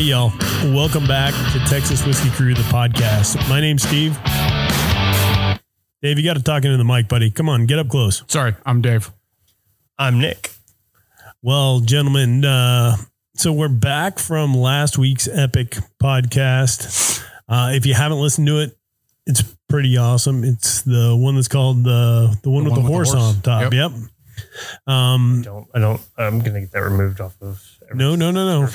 Hey, y'all. Welcome back to Texas Whiskey Crew, the podcast. My name's Steve. Dave, you got to talk into the mic, buddy. Come on, get up close. Sorry, I'm Dave. I'm Nick. Well, gentlemen, uh, so we're back from last week's epic podcast. Uh, if you haven't listened to it, it's pretty awesome. It's the one that's called the the one The with the one with the horse, horse. on top. Yep. Yep. Um, Don't I don't I'm gonna get that removed off of every no, no, no, no.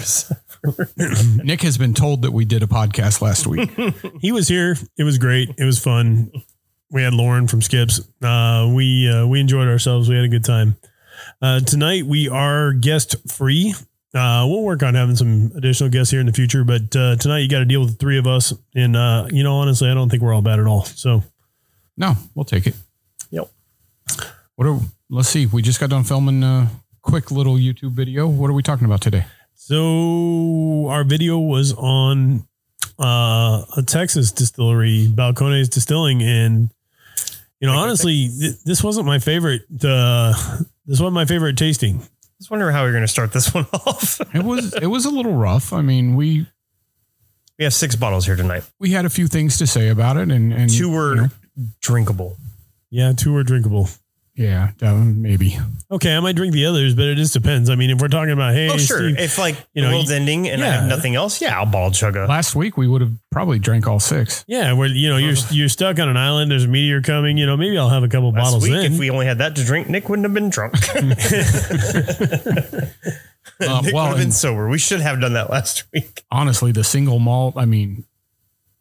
Nick has been told that we did a podcast last week. he was here. It was great. It was fun. We had Lauren from Skips. Uh, we uh, we enjoyed ourselves. We had a good time. Uh, tonight we are guest free. Uh, we'll work on having some additional guests here in the future, but uh, tonight you got to deal with the three of us. And uh, you know, honestly, I don't think we're all bad at all. So No, we'll take it. Yep. What are let's see. We just got done filming a quick little YouTube video. What are we talking about today? So our video was on uh, a Texas distillery, Balcones Distilling, and you know, honestly, th- this wasn't my favorite. Uh, this wasn't my favorite tasting. I was wondering how we are gonna start this one off. It was it was a little rough. I mean, we we have six bottles here tonight. we had a few things to say about it, and and Two were you know, drinkable. Yeah, two were drinkable. Yeah, maybe. Okay, I might drink the others, but it just depends. I mean, if we're talking about, hey, oh sure. Steve, if like you you know, know, the world's you- ending and I have nothing else, yeah, I'll bottle chug a Last week we would have probably drank all six. yeah, where you know you're you're stuck on an island. There's a meteor coming. You know, maybe I'll have a couple last bottles week. in. If we only had that to drink, Nick wouldn't have been drunk. Uh, Nick well, would have been sober. We should have done that last week. honestly, the single malt. I mean,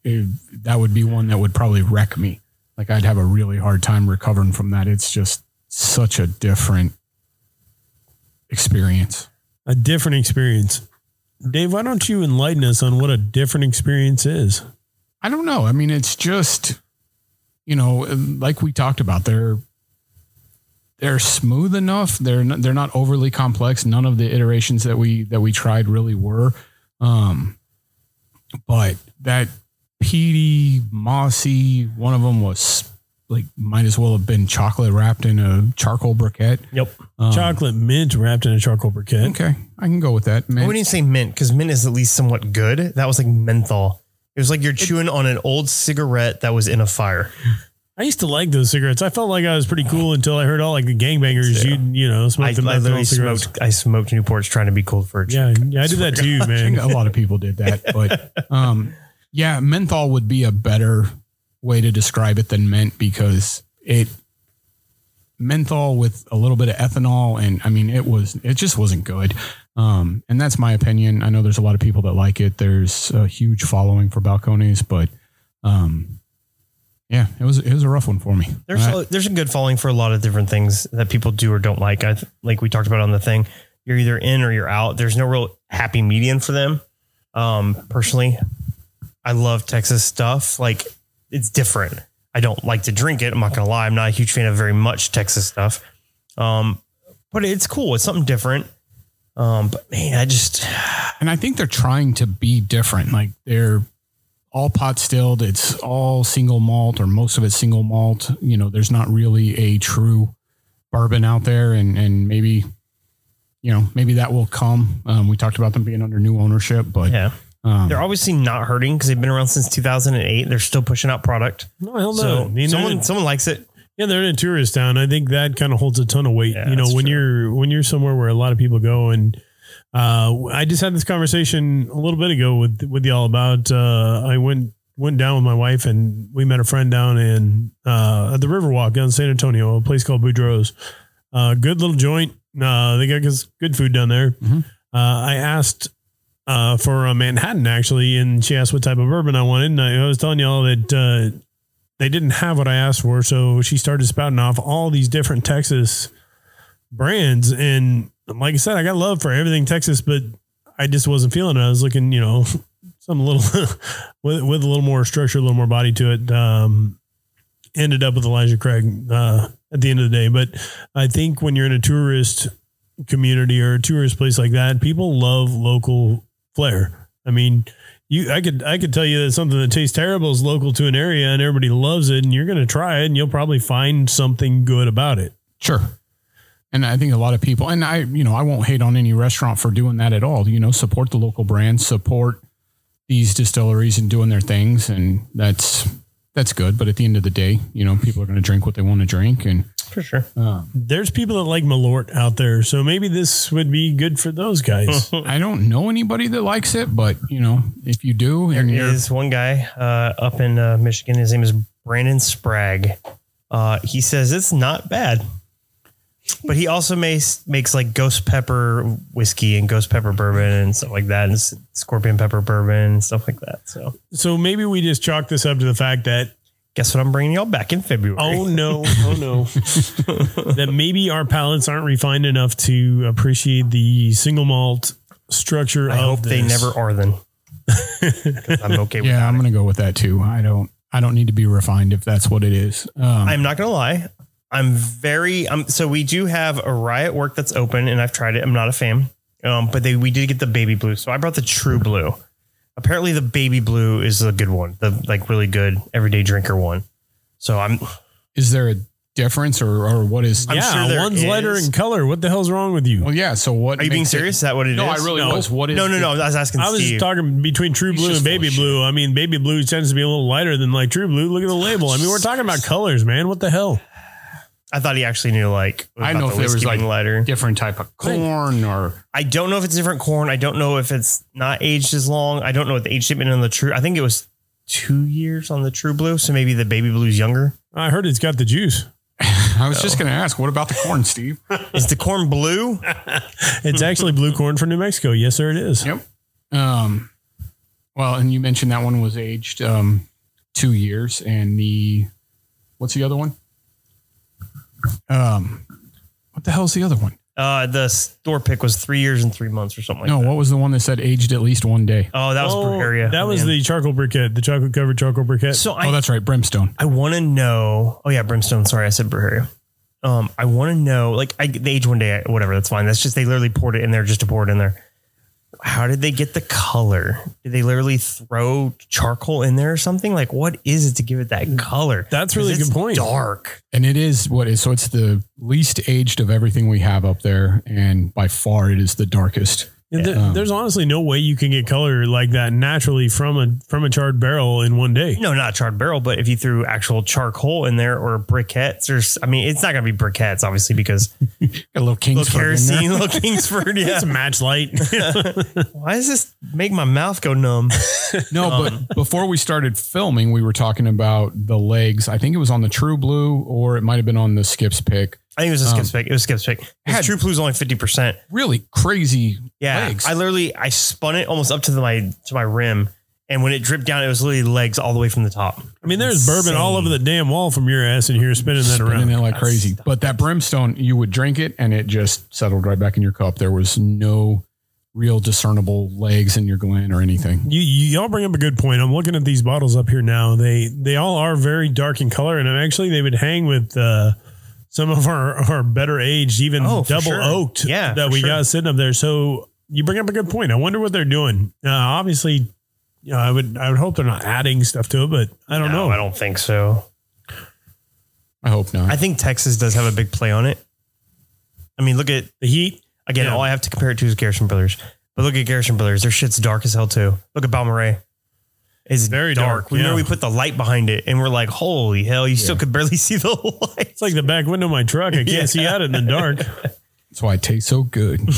it, that would be one that would probably wreck me. Like I'd have a really hard time recovering from that. It's just such a different experience. a different experience. Dave, why don't you enlighten us on what a different experience is? I don't know. I mean, it's just, you know, like we talked about, they're they're smooth enough. They're not, they're not overly complex. None of the iterations that we that we tried really were. Um, but that peaty, mossy, one of them was like might as well have been chocolate wrapped in a charcoal briquette. Yep. Um, Chocolate mint wrapped in a charcoal briquette. Okay, I can go with that. I Man, wouldn't even say mint because mint is at least somewhat good. That was like menthol. It was like you're chewing on an old cigarette that was in a fire. I used to like those cigarettes. I felt like I was pretty cool until I heard all like the gangbangers. Yeah. You you know I, smoke I the menthol literally cigarettes. smoked. I smoked Newports trying to be cool for a Yeah, chick. yeah, I did that too, man. a lot of people did that, but um, yeah, menthol would be a better way to describe it than mint because it menthol with a little bit of ethanol and I mean it was it just wasn't good. Um, and that's my opinion. I know there's a lot of people that like it. There's a huge following for Balcones, but um, yeah, it was it was a rough one for me. There's I- a, there's a good following for a lot of different things that people do or don't like. I like we talked about on the thing. You're either in or you're out. There's no real happy median for them. Um, personally, I love Texas stuff. Like it's different. I don't like to drink it. I'm not gonna lie. I'm not a huge fan of very much Texas stuff. Um, but it's cool. It's something different. Um, but man, I just and I think they're trying to be different. Like they're all pot stilled. It's all single malt, or most of it's single malt. You know, there's not really a true bourbon out there, and and maybe, you know, maybe that will come. Um, we talked about them being under new ownership, but yeah. Um, They're obviously not hurting because they've been around since 2008. They're still pushing out product. No, hell no. So I mean, someone someone likes it. yeah, they're in a tourist town. I think that kind of holds a ton of weight. Yeah, you know, that's when true. you're when you're somewhere where a lot of people go, and uh, I just had this conversation a little bit ago with with y'all about. Uh, I went went down with my wife, and we met a friend down in uh, at the Riverwalk down in San Antonio, a place called Boudreaux's. Uh, good little joint. Uh, they got good- food down there. Mhm. Uh, I asked uh, for a Manhattan actually, and she asked what type of bourbon I wanted, and I, I was telling y'all that uh, they didn't have what I asked for, so she started spouting off all these different Texas brands, and like I said, I got love for everything Texas, but I just wasn't feeling it. I was looking, you know, some little with with a little more structure, a little more body to it. Um, ended up with Elijah Craig uh, at the end of the day, but I think when you're in a tourist community or a tourist place like that, people love local flair. I mean, you I could I could tell you that something that tastes terrible is local to an area and everybody loves it and you're going to try it and you'll probably find something good about it. Sure. And I think a lot of people, and I, you know, I won't hate on any restaurant for doing that at all. You know, support the local brands, support these distilleries and doing their things, and that's that's good. But at the end of the day, you know, people are going to drink what they want to drink, and For sure. There's people that like Malort out there, so maybe this would be good for those guys. I don't know anybody that likes it, but you know, if you do, and There you're is one guy uh, up in uh, Michigan. His name is Brandon Sprague. Uh, he says it's not bad, but he also makes makes like ghost pepper whiskey and ghost pepper bourbon and stuff like that, and scorpion pepper bourbon and stuff like that. So, so maybe we just chalk this up to the fact that guess what? I'm bringing y'all back in February. oh no, oh no, that maybe our palates aren't refined enough to appreciate the single malt structure. I of hope they never are. Then I'm okay with yeah, that. I'm going to go with that too. I don't, I don't need to be refined if that's what it is. Um, I'm not gonna lie. I'm very um so we do have a riot work that's open and I've tried it. I'm not a fan. Um, but they we did get the baby blue. So I brought the true blue. Apparently the baby blue is a good one, the like really good everyday drinker one. So I'm is there a difference, or or what is? I'm yeah, sure there one's lighter is. in color. What the hell's wrong with you? Well, yeah. So what? are you being serious? Is that what it is? no, I really No. was. What is? No, no, no. I was asking I was Steve. talking between True He's Blue and Baby Blue. I mean, Baby Blue tends to be a little lighter than like True Blue. Look at the label. I mean, we're talking about colors, man. What the hell? I thought he actually knew like I about know the if there was like being lighter. different type of corn or I don't know if it's different corn. I don't know if it's not aged as long. I don't know what the age statement on the true. I think it was two years on the true blue. So maybe the baby blue's younger. I heard it's got the juice. I was just going to ask, what about the corn, Steve? Is the corn blue? It's actually blue corn from New Mexico. Yes, sir, it is. Yep. Um, well, and you mentioned that one was aged um, two years, and the what's the other one? Um, what the hell's the other one? Uh, the store pick was three years and three months or something like No, that. what was the one that said aged at least one day? Oh, that was Oh, Bavaria. That was Man. the charcoal briquette, the chocolate covered charcoal briquette. So Oh, I, that's right, brimstone. I want to know. Oh yeah, brimstone. Sorry, I said Bavaria. Um, I want to know. Like, I the age one day, whatever. That's fine. That's just they literally poured it in there just to pour it in there. How did they get the color? Did they literally throw charcoal in there or something? Like, what is it to give it that color? That's really a 'Cause good point. Dark. And it is what is so it's the least aged of everything we have up there, and by far it is the darkest. And th- Um, there's honestly no way you can get color like that naturally from a from a charred barrel in one day. No, not charred barrel, but if you threw actual charcoal in there or briquettes, or s- I mean, it's not going to be briquettes, obviously, because a little little Kingsford in there. kerosene, little Kingsford. Yeah. It's a match light. Why does this make my mouth go numb? No, Um, but before we started filming, we were talking about the legs. I think it was on the True Blue, or it might have been on the Skips pick. I think it was a skip pick. It was skip pick. had- True Blue's only fifty percent. Really crazy Yeah, legs. I literally I spun it almost up to the, my to my rim, and when it dripped down, it was literally legs all the way from the top. I mean, there's bourbon all over the damn wall from your ass and you're spinning that spinning around. it like crazy. But that brimstone, you would drink it and it just settled right back in your cup. There was no real discernible legs in your glen or anything. You, you y'all bring up a good point. I'm looking at these bottles up here now. They they all are very dark in color, and actually they would hang with uh, some of our, our better aged, even Oh, double sure. oaked, Yeah, that we sure. got sitting up there. So you bring up a good point. I wonder what they're doing. Uh, obviously, you know, I would I would hope they're not adding stuff to it, but I don't No, know. I don't think so. I hope not. I think Texas does have a big play on it. I mean, look at the heat. again. Yeah. All I have to compare it to is Garrison Brothers. But look at Garrison Brothers. Their shit's dark as hell too. Look at Balmorhea. It's Very dark. dark, We remember we put the light behind it, and we're like, "Holy hell!" You still could barely see the light. It's like the back window of my truck. I can't Yeah. see out in the dark. That's why it tastes so good.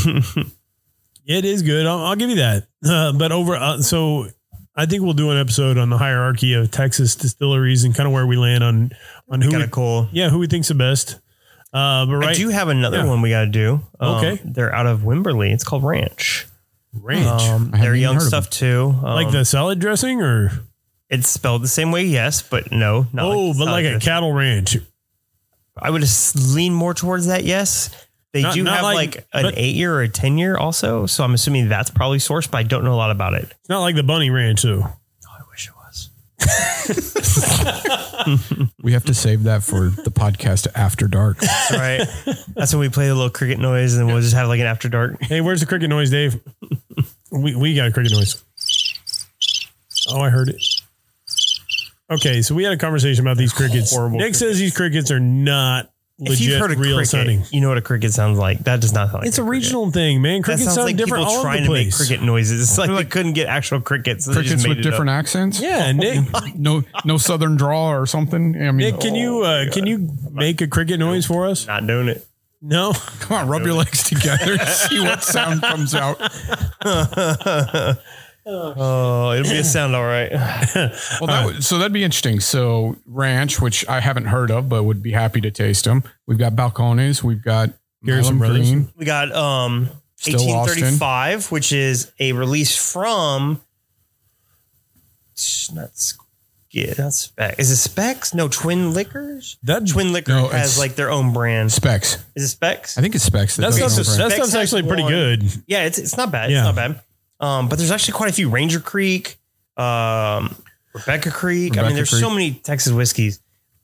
It is good. I'll, I'll give you that. Uh, but over, uh, so I think we'll do an episode on the hierarchy of Texas distilleries and kind of where we land on on who, Kind we, of cool. yeah, who we think's the best. Uh, but I right, do have another Yeah. one we got to do. Um, Okay. they're out of Wimberley. It's called Ranch. Ranch, Um, I haven't they're even young stuff too. Um, like the salad dressing, or It's spelled the same way, yes, but no. Not oh, the but salad like a dressing. cattle ranch. I would s- lean more towards that. Yes, they Not- do not have like- like, an but- eight year or a ten year also. So I'm assuming that's probably sourced, but I don't know a lot about it. It's not like the bunny ranch, though. Oh, I wish it was. we have to save that for the podcast after dark. Right. that's when we play the little cricket noise, and we'll just have like an after dark. Hey, where's the cricket noise, Dave? we we got a cricket noise. Oh, I heard it. Okay, so we had a conversation about these crickets. Horrible Nick says these crickets are not if you've heard a real cricket, sounding. you know what a cricket sounds like. That does not sound like It's a cricket. regional thing, man. Cricket Crickets sounds sound like different people all trying the to make cricket noises. It's like, they couldn't get actual crickets. So they just Crickets made with it up. different accents. Yeah, Nick. No, no southern draw or something. I mean, Nick, can you uh, can you make a cricket noise for us? Not doing it. No. come on, rub your legs together, see what sound comes out. Oh, it'll be a sound all right. Well, that would, so that'd be interesting. So ranch, which I haven't heard of, but would be happy to taste them. We've got balcones. We've got Garrison Milam Brothers. Green. We got um Still 1835, which is a release from not Sk- yeah, not spec. Is it specs? No, Twin Liquors. That Twin Liquor No, has like their own brand. Specs. Is it specs? I think it's specs. That that does stuff's, that stuff's actually pretty one. good. Yeah, it's it's not bad. Yeah. It's not bad. Um, but there's actually quite a few Ranger Creek, um, Rebecca Creek. I mean, there's so many Texas whiskeys,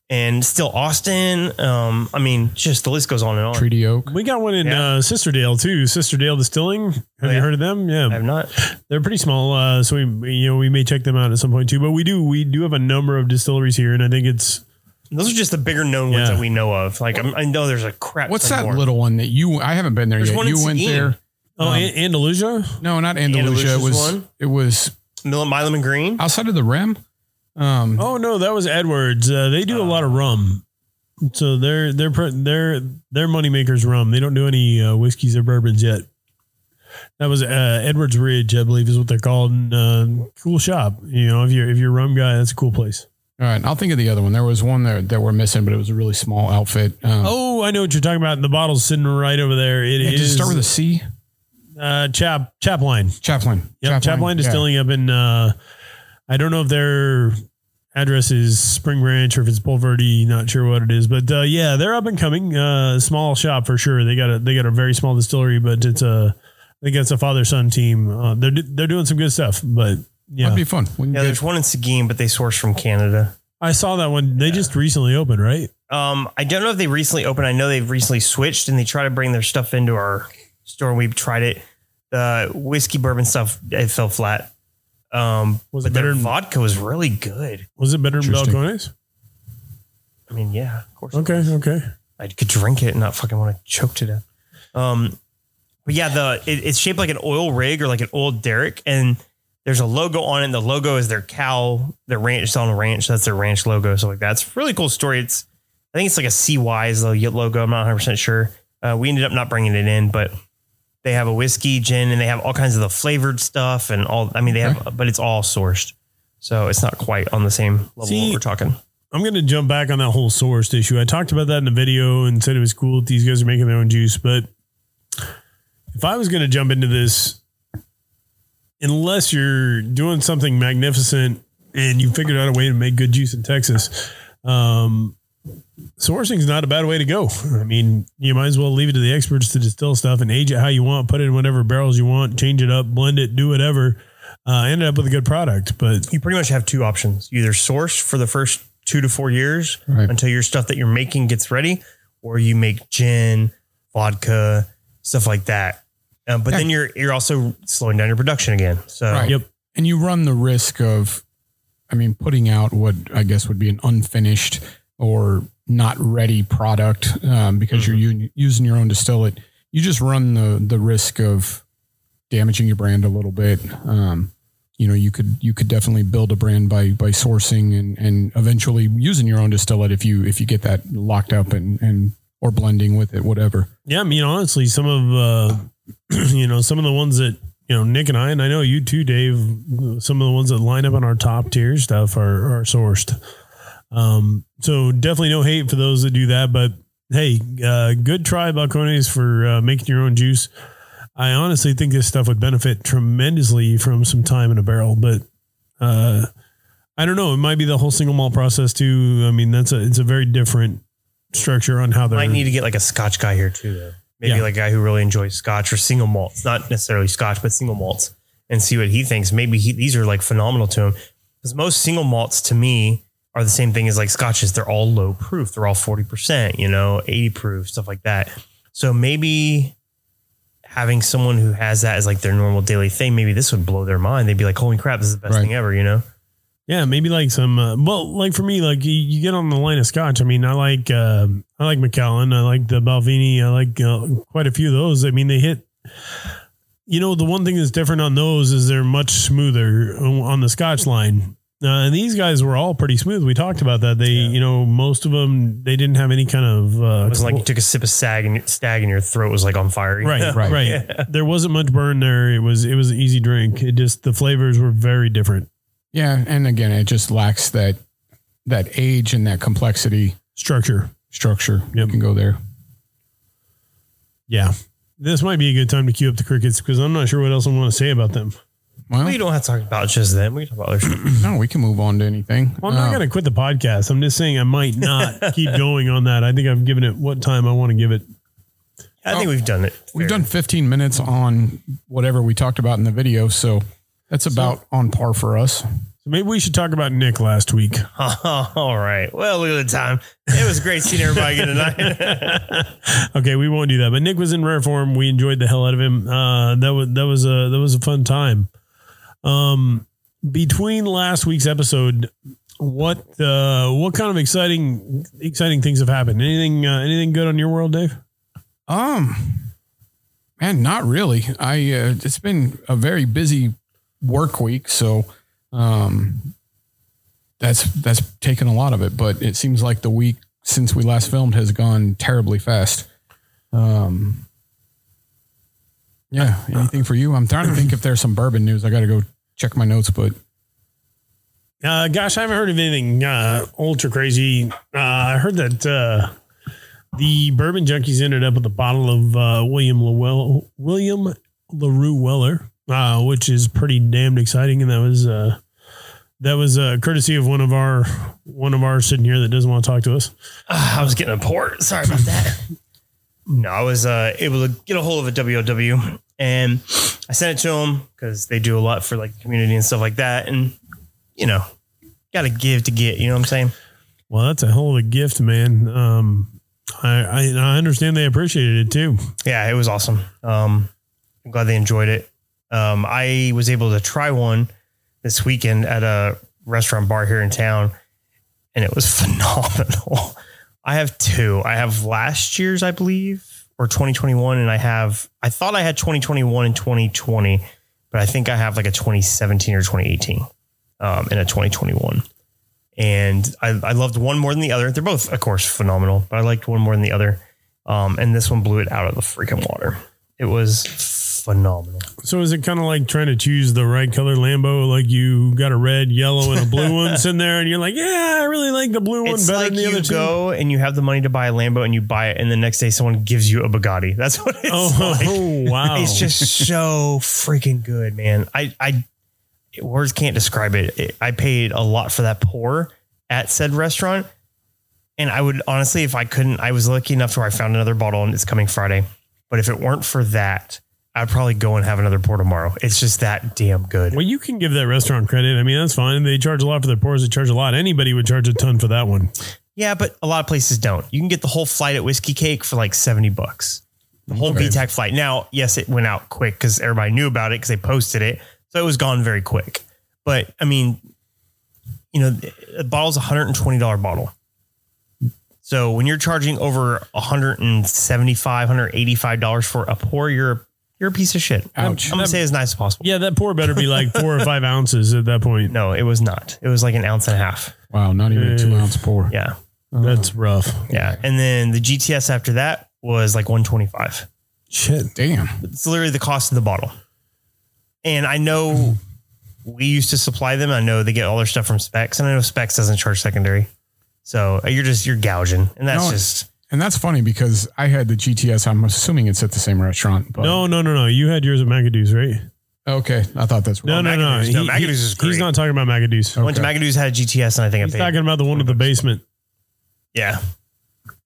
and still Austin. Um, I mean, just the list goes on and on. Treaty Oak. We got one in Yeah. uh, Sisterdale too. Sisterdale Distilling. Have Oh, you heard of them? Yeah, I have not. they're pretty small. Uh, so we, we- you know, we may check them out at some point too. But we do, we do have a number of distilleries here, and I think it's Those are just the bigger known ones Yeah. that we know of. Like I'm, I know there's a crap. What's that more. little one that you? I haven't been there There's yet. one You went Seguin. there. Oh Um, An- Andalusia. No, not Andalusia. It was. one? It was Mil- Milam and Green? outside of the rim. Um, Oh no, that was Edwards. Uh, they do a lot of rum. So they're they're pr- they're they're moneymakers rum. They don't do any uh, whiskeys or bourbons yet. That was uh, Edwards Ridge, I believe, is what they're called. And, uh, cool shop. You know, if you're if you're a rum guy, that's a cool place. all right, I'll think of the other one. There was one there that we're missing, but it was a really small outfit. Um, Oh, I know what you're talking about. The bottle's sitting right over there. It yeah, is does it start with a C? Uh, Chap Chapline. Chaplain. Yep, Chapline, Distilling up in. Uh, I don't know if their address is Spring Branch or if it's Bulverde. Not sure what it is, but uh, yeah, they're up and coming. Uh, small shop for sure. They got a they got a very small distillery, but it's a I think it's a father son team. Uh, they're they're doing some good stuff, but Yeah. yeah, That'd be fun. We can Yeah, get- there's one in Seguin, but they source from Canada. I saw that one. They just recently opened, right? Um, I don't know if they recently opened. I know they've recently switched and they try to bring their stuff into our store. We've tried it. The whiskey bourbon stuff, it fell flat. Um, Was but it better their than- vodka was really good. Was it better than Interesting. Balcones? I mean, yeah, of course. Okay, okay. I could drink it and not fucking want to choke to death. Um, but yeah, the it, it's shaped like an oil rig or like an old derrick, and there's a logo on it. And the logo is their cow, their ranch, it's on a ranch. That's their ranch logo. So like that's really cool story. It's I think it's like a CY is the logo. I'm not 100 percent sure. Uh, we ended up not bringing it in, but they have a whiskey, gin, and they have all kinds of the flavored stuff and all. I mean, they have, but it's all sourced, so it's not quite on the same level See, we're talking. I'm going to jump back on that whole sourced issue. I talked about that in the video and said it was cool that these guys are making their own juice. But if I was going to jump into this, unless you're doing something magnificent and you figured out a way to make good juice in Texas, um, sourcing is not a bad way to go. I mean, you might as well leave it to the experts to distill stuff and age it how you want, put it in whatever barrels you want, change it up, blend it, do whatever. Uh, end up with a good product. But you pretty much have two options. You either source for the first two to four years Right. until your stuff that you're making gets ready, or you make gin, vodka, stuff like that. Um, but Yeah. then you're you're also slowing down your production again. So Right. Yep. And you run the risk of, I mean, putting out what I guess would be an unfinished or not ready product um, because you're u- using your own distillate. You just run the the risk of damaging your brand a little bit. Um, you know, you could you could definitely build a brand by by sourcing and and eventually using your own distillate if you if you get that locked up and and or blending with it, whatever. Yeah, I mean, honestly, some of uh, you know some of the ones that you know Nick and I, and I know you too, Dave. Some of the ones that line up on our top tier stuff are are sourced. Um, so definitely no hate for those that do that, but hey, uh, good try, Balcones, for uh, making your own juice. I honestly think this stuff would benefit tremendously from some time in a barrel, but uh, I don't know. It might be the whole single malt process too. I mean, that's a it's a very different structure on how they're might need to get like a Scotch guy here too. Though. Maybe Yeah. like a guy who really enjoys Scotch or single malts, not necessarily Scotch, but single malts, and see what he thinks. Maybe he, these are like phenomenal to him because most single malts to me are the same thing as like Scotches. They're all low proof. They're all forty percent, you know, eighty proof, stuff like that. So maybe having someone who has that as like their normal daily thing, maybe this would blow their mind. They'd be like, "Holy crap, this is the best Right. thing ever!" You know. Yeah, maybe like some. Uh, well, like for me, like you, you get on the line of scotch. I mean, I like uh, I like Macallan. I like the Balvenie. I like uh, quite a few of those. I mean, they hit. You know, the one thing that's different on those is they're much smoother on the scotch line. Uh, and these guys were all pretty smooth. We talked about that. They, you know, most of them they didn't have any kind of. Uh, It wasn't like you took a sip of Stagg and Stagg and your throat was like on fire. right, right, Right. There wasn't much burn there. It was it was an easy drink. It just the flavors were very different. Yeah, and again, it just lacks that that age and that complexity Structure. structure. You can go there. Yeah. This might be a good time to cue up the crickets because I'm not sure what else I want to say about them. Well, Well, you don't have to talk about just them. We can talk about other shit. no, we can move on to anything. Well, I'm not Uh, going to quit the podcast. I'm just saying I might not keep going on that. I think I've given it what time I want to give it. I think we've done it. We've fair. done 15 minutes on whatever we talked about in the video, so that's about on par for us. So maybe we should talk about Nick last week. All right. Well, look at the time. It was great seeing everybody again tonight. okay, we won't do that. But Nick was in rare form. We enjoyed the hell out of him. Uh, that was that was a that was a fun time. Um, between last week's episode, what uh, what kind of exciting exciting things have happened? Anything uh, anything good on your world, Dave? Um, man, not really. I uh, it's been a very busy work week, so um, that's that's taken a lot of it. But it seems like the week since we last filmed has gone terribly fast. Um, yeah. Anything for you? I'm trying to think if there's some bourbon news. I got to go check my notes, but Uh, gosh, I haven't heard of anything uh, ultra crazy. Uh, I heard that uh, the bourbon junkies ended up with a bottle of uh, William Lewell, William Larue Weller, uh, which is pretty damned exciting, and that was uh, that was uh, courtesy of one of our one of our sitting here that doesn't want to talk to us. Ah, I was getting a port. Sorry about that. No, I was uh, able to get a hold of a WOW and I sent it to them because they do a lot for like the community and stuff like that. And, you know, got to give to get, you know what I'm saying? Well, that's a hell of a gift, man. Um, I, I I understand they appreciated it too. Yeah, it was awesome. Um, I'm glad they enjoyed it. Um, I was able to try one this weekend at a restaurant bar here in town, and it was phenomenal. I have two. I have last year's, I believe, or 2021, and I have. I thought I had 2021 and 2020, but I think I have like a 2017 or 2018, um, and a 2021. And I, I loved one more than the other. They're both, of course, phenomenal, but I liked one more than the other. Um, and this one blew it out of the freaking water. It was phenomenal. So is it kind of like trying to choose the right color Lambo? Like you got a red, yellow, and a blue one sitting there, and you're like, yeah, I really like the blue one It's better like than the you other two. go and you have the money to buy a Lambo and you buy it, and the next day someone gives you a Bugatti. That's what it's Oh, like. Oh, wow! It's just so freaking good, man. I, I, words can't describe it. It- I paid a lot for that pour at said restaurant. And I would honestly, if I couldn't, I was lucky enough to where I found another bottle and it's coming Friday. But if it weren't for that, I'd probably go and have another pour tomorrow. It's just that damn good. well, you can give that restaurant credit. I mean, that's fine. They charge a lot for their pours. They charge a lot. Anybody would charge a ton for that one. Yeah, but a lot of places don't. You can get the whole flight at Whiskey Cake for like 70 bucks. The whole Okay. BTAC flight. Now, yes, it went out quick because everybody knew about it because they posted it. So it was gone very quick. But I mean, you know, a bottle's a $120 bottle. So when you're charging over $175, $185 for a pour, you're you're a piece of shit. Ouch. I'm gonna say as nice as possible. Yeah, that pour better be like four or five ounces at that point. No, it was not. It was like an ounce and a half. wow, not even a two ounce pour. Yeah. That's rough. Yeah. And then the GTS after that was like 125. Shit. Damn. It's literally the cost of the bottle. And I know we used to supply them. I know they get all their stuff from Specs, and I know Specs doesn't charge secondary. So uh, you're just you're gouging, and that's No, just And that's funny because I had the GTS. I'm assuming it's at the same restaurant. But No, no, no, no. You had yours at McAdoo's, right? Okay. I thought that's No, wrong. no, no. McAdoo's- no, He- McAdoo's he- is great. He's not talking about McAdoo's. I went to Okay. McAdoo's had a GTS, and I think I He's paid. talking about the one with the basement. yeah,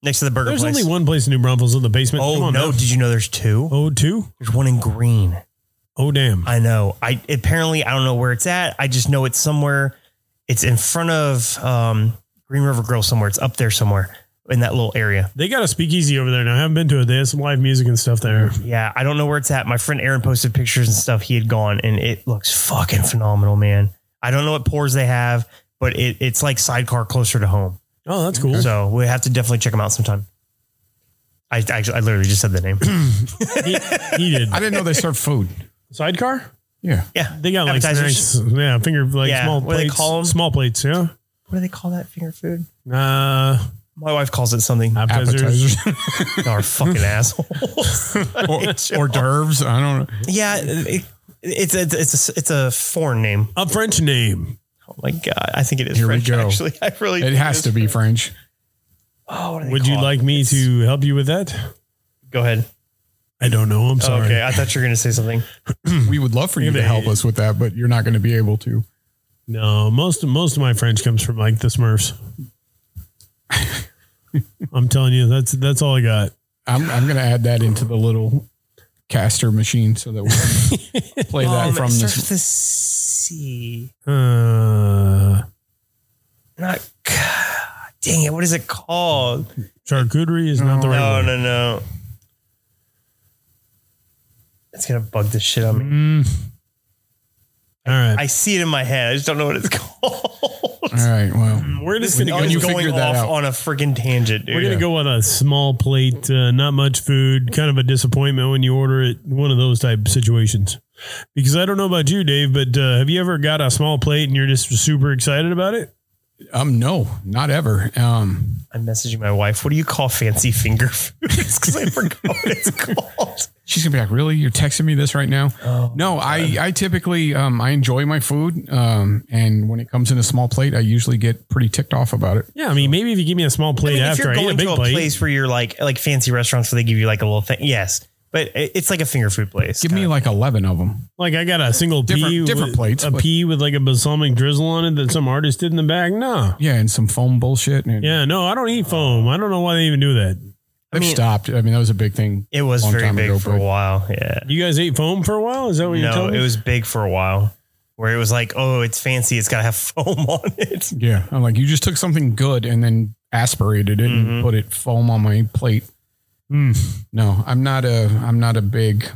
next to the burger There's place. only one place in New Braunfels in the basement. Come oh on no! now. Did you know there's two? Oh, two? There's one in Gruene. Oh, damn. I know. I apparently I don't know where it's at. I just know it's somewhere. It's in front of um, Gruene River Grill somewhere. It's up there somewhere in that little area. They got a speakeasy over there now. I haven't been to it. They have some live music and stuff there. Yeah, I don't know where it's at. My friend Aaron posted pictures and stuff. He had gone, and it looks fucking phenomenal, man. I don't know what pours they have, but it, it's like sidecar closer to home. Oh, that's cool. So we have to definitely check them out sometime. I actually, I literally just said the name. he, he did. I didn't know they served food. Sidecar? Yeah. yeah, They got like Appetizers. Yeah, finger like Yeah, small what do they plates. call 'em? Small plates, yeah. What do they call that finger food? Uh, My wife calls it something. appetizers. Y'all are fucking assholes. or, hors d'oeuvres. I don't know. yeah, it, it's it's it's a, it's a foreign name. A French name. Oh my god, I think it is Here we go. Actually, I really It has to be French. Oh, what Would you it? like me to help you with that? Go ahead. I don't know. I'm Oh, sorry. okay, I thought you were going to say something. We would love for you to help us with that, but you're not going to be able to. No, most most of my French comes from like the Smurfs. I'm telling you, that's that's all I got. I'm, I'm going to add that into the little caster machine so that we can play that Um, from it starts this. with a C. Uh, Not. Dang it! What is it called? charcuterie is not the right No, word. no, no. It's gonna bug the shit on me. Mm. All right, I see it in my head. I just don't know what it's called. All right. Well, we're just gonna go. you going figured that off out. on a freaking tangent, dude. We're gonna go with a small plate, uh, not much food, kind of a disappointment when you order it. One of those type of situations. Because I don't know about you, Dave, but uh, have you ever got a small plate and you're just super excited about it? Um, no, not ever. Um, I'm messaging my wife. What do you call fancy finger foods? Because I forgot what it's called. she's gonna be like, "Really? You're texting me this right now?" Oh, no, I I typically um, I enjoy my food, um, and when it comes in a small plate, I usually get pretty ticked off about it. Yeah, I mean, maybe if you give me a small plate I mean, if after you're I eat a going big to a plate. place where you're like like fancy restaurants where they give you like a little thing, yes, but it- it's like a finger food place. Give me like eleven of them. Like I got a single Different- pea, different with, plates, a but- pea with like a balsamic drizzle on it that some artist did in the bag. No, Yeah, and some foam bullshit. And yeah, no, I don't eat foam. I don't know why they even do that. I've mean- stopped. I mean, that was a big thing. it was long very time big ago, for a but- while. Yeah, You guys ate foam for a while? Is that what you're no, telling me? it was big for a while. Where it was like, oh, it's fancy. It's got to have foam on it. Yeah, I'm like, you just took something good and then aspirated it Mm-hmm. and put it foam on my plate. Hmm. No, I'm not a. I'm not a big,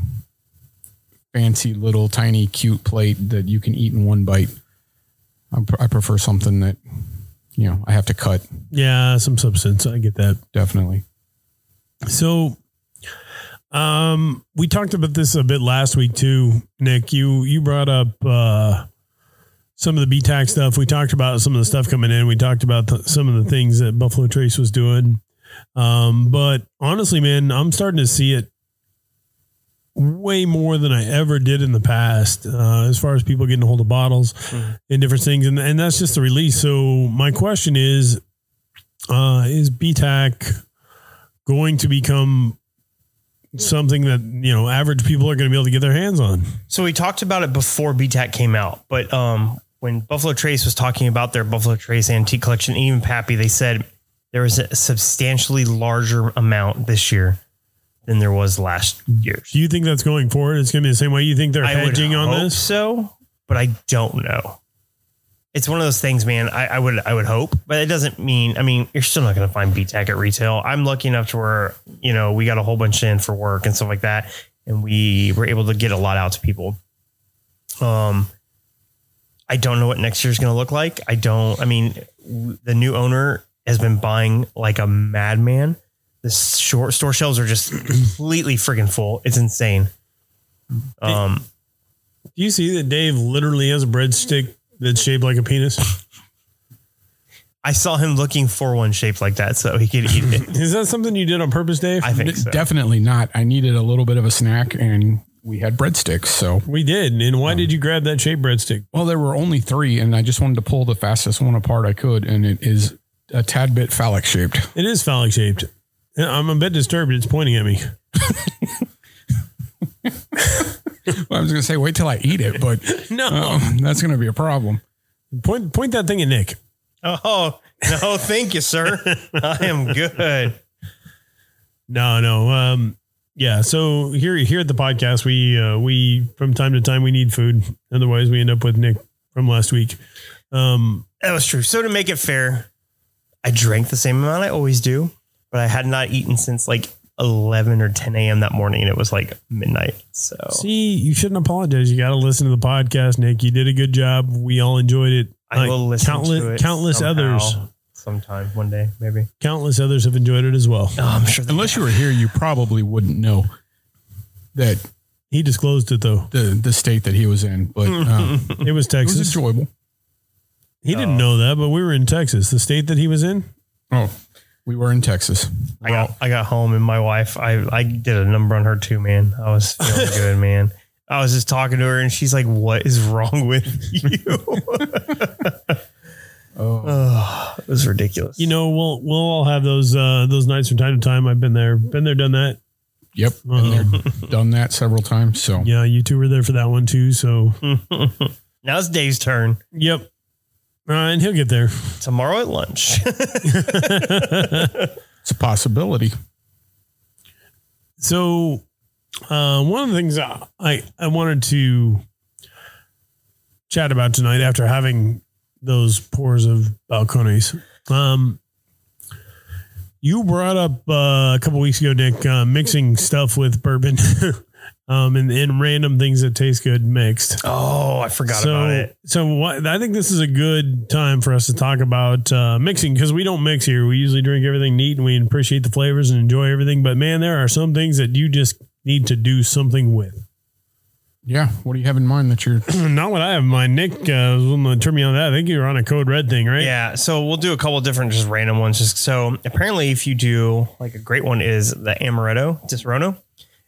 fancy little tiny cute plate that you can eat in one bite. I, pr- I prefer something that, you know, I have to cut. yeah, some substance. I get that. Definitely. So, um, we talked about this a bit last week too, Nick. You you brought up uh, some of the BTAC stuff. We talked about some of the stuff coming in. We talked about the, some of the things that Buffalo Trace was doing. Um, but honestly, man, I'm starting to see it way more than I ever did in the past, uh, as far as people getting a hold of bottles and different things, and and that's just the release. So my question is, uh, is BTAC going to become something that you know average people are going to be able to get their hands on. So we talked about it before BTAC came out, but um, when Buffalo Trace was talking about their Buffalo Trace antique collection, even Pappy, they said there was a substantially larger amount this year than there was last year. Do you think that's going forward? It's going to be the same way. You think they're I hedging on hope this? so, but I don't know. It's one of those things, man. I, I would I would hope, but it doesn't mean. I mean, you're still not going to find BTAC at retail. I'm lucky enough to where you know we got a whole bunch in for work and stuff like that, and we were able to get a lot out to people. Um, I don't know what next year's going to look like. I don't. I mean, the new owner has been buying like a madman. The short store shelves are just completely freaking full. It's insane. Um, Do you see that Dave literally has a breadstick that's shaped like a penis? I saw him looking for one shaped like that so he could eat it. Is that something you did on purpose, Dave? I think D- so. Definitely not. I needed a little bit of a snack and we had breadsticks. So, we did. And why did you grab that shaped breadstick? well, there were only three and I just wanted to pull the fastest one apart I could. And it is a tad bit phallic shaped. It is phallic shaped. I'm a bit disturbed. It's pointing at me. Well, I was going to say, wait till I eat it, but No, uh, that's going to be a problem. point point that thing at Nick. Oh, no, thank you, sir. I am good. No, no. Um, yeah. So here, here at the podcast, we uh, we from time to time we need food. Otherwise, we end up with Nick from last week. Um, That was true. So to make it fair, I drank the same amount I always do, but I had not eaten since like 11 or 10 a.m. that morning and it was like midnight. So See, you shouldn't apologize. You got to listen to the podcast, Nick. You did a good job. We all enjoyed it. I will listen countless, to it countless somehow, others, sometime one day, maybe. countless others have enjoyed it as well. Oh, I'm sure. Unless you were here, you probably wouldn't know that He disclosed it though. the the state that he was in, but uh, It was it was Texas. enjoyable. He didn't know that, but we were in Texas, the state that he was in. Oh, we were in Texas. I got, I got home and my wife, I, I did a number on her too, man. I was feeling good, man. I was just talking to her and she's like, what is wrong with you? Oh, oh, it was ridiculous. You know, we'll we'll all have those uh, those nights from time to time. I've been there, been there, done that. yep, been there, done that several times. So Yeah, you two were there for that one too. So, now it's Dave's turn. yep. Uh, and he'll get there. Tomorrow at lunch. it's a possibility. So, uh, one of the things I, I I wanted to chat about tonight after having those pours of balcones. Um, you brought up uh, a couple weeks ago, Nick, uh, mixing stuff with bourbon, um, and, and random things that taste good mixed. oh, I forgot so, about it. So what, I think this is a good time for us to talk about uh, mixing because we don't mix here. We usually drink everything neat and we appreciate the flavors and enjoy everything. But man, there are some things that you just need to do something with. Yeah. What do you have in mind that you're? Not what I have in mind. Nick uh, was one that turned me on that. I think you were on a code red thing, right? Yeah, so we'll do a couple of different, just random ones. Just so apparently, if you do like a great one is the amaretto Disaronno.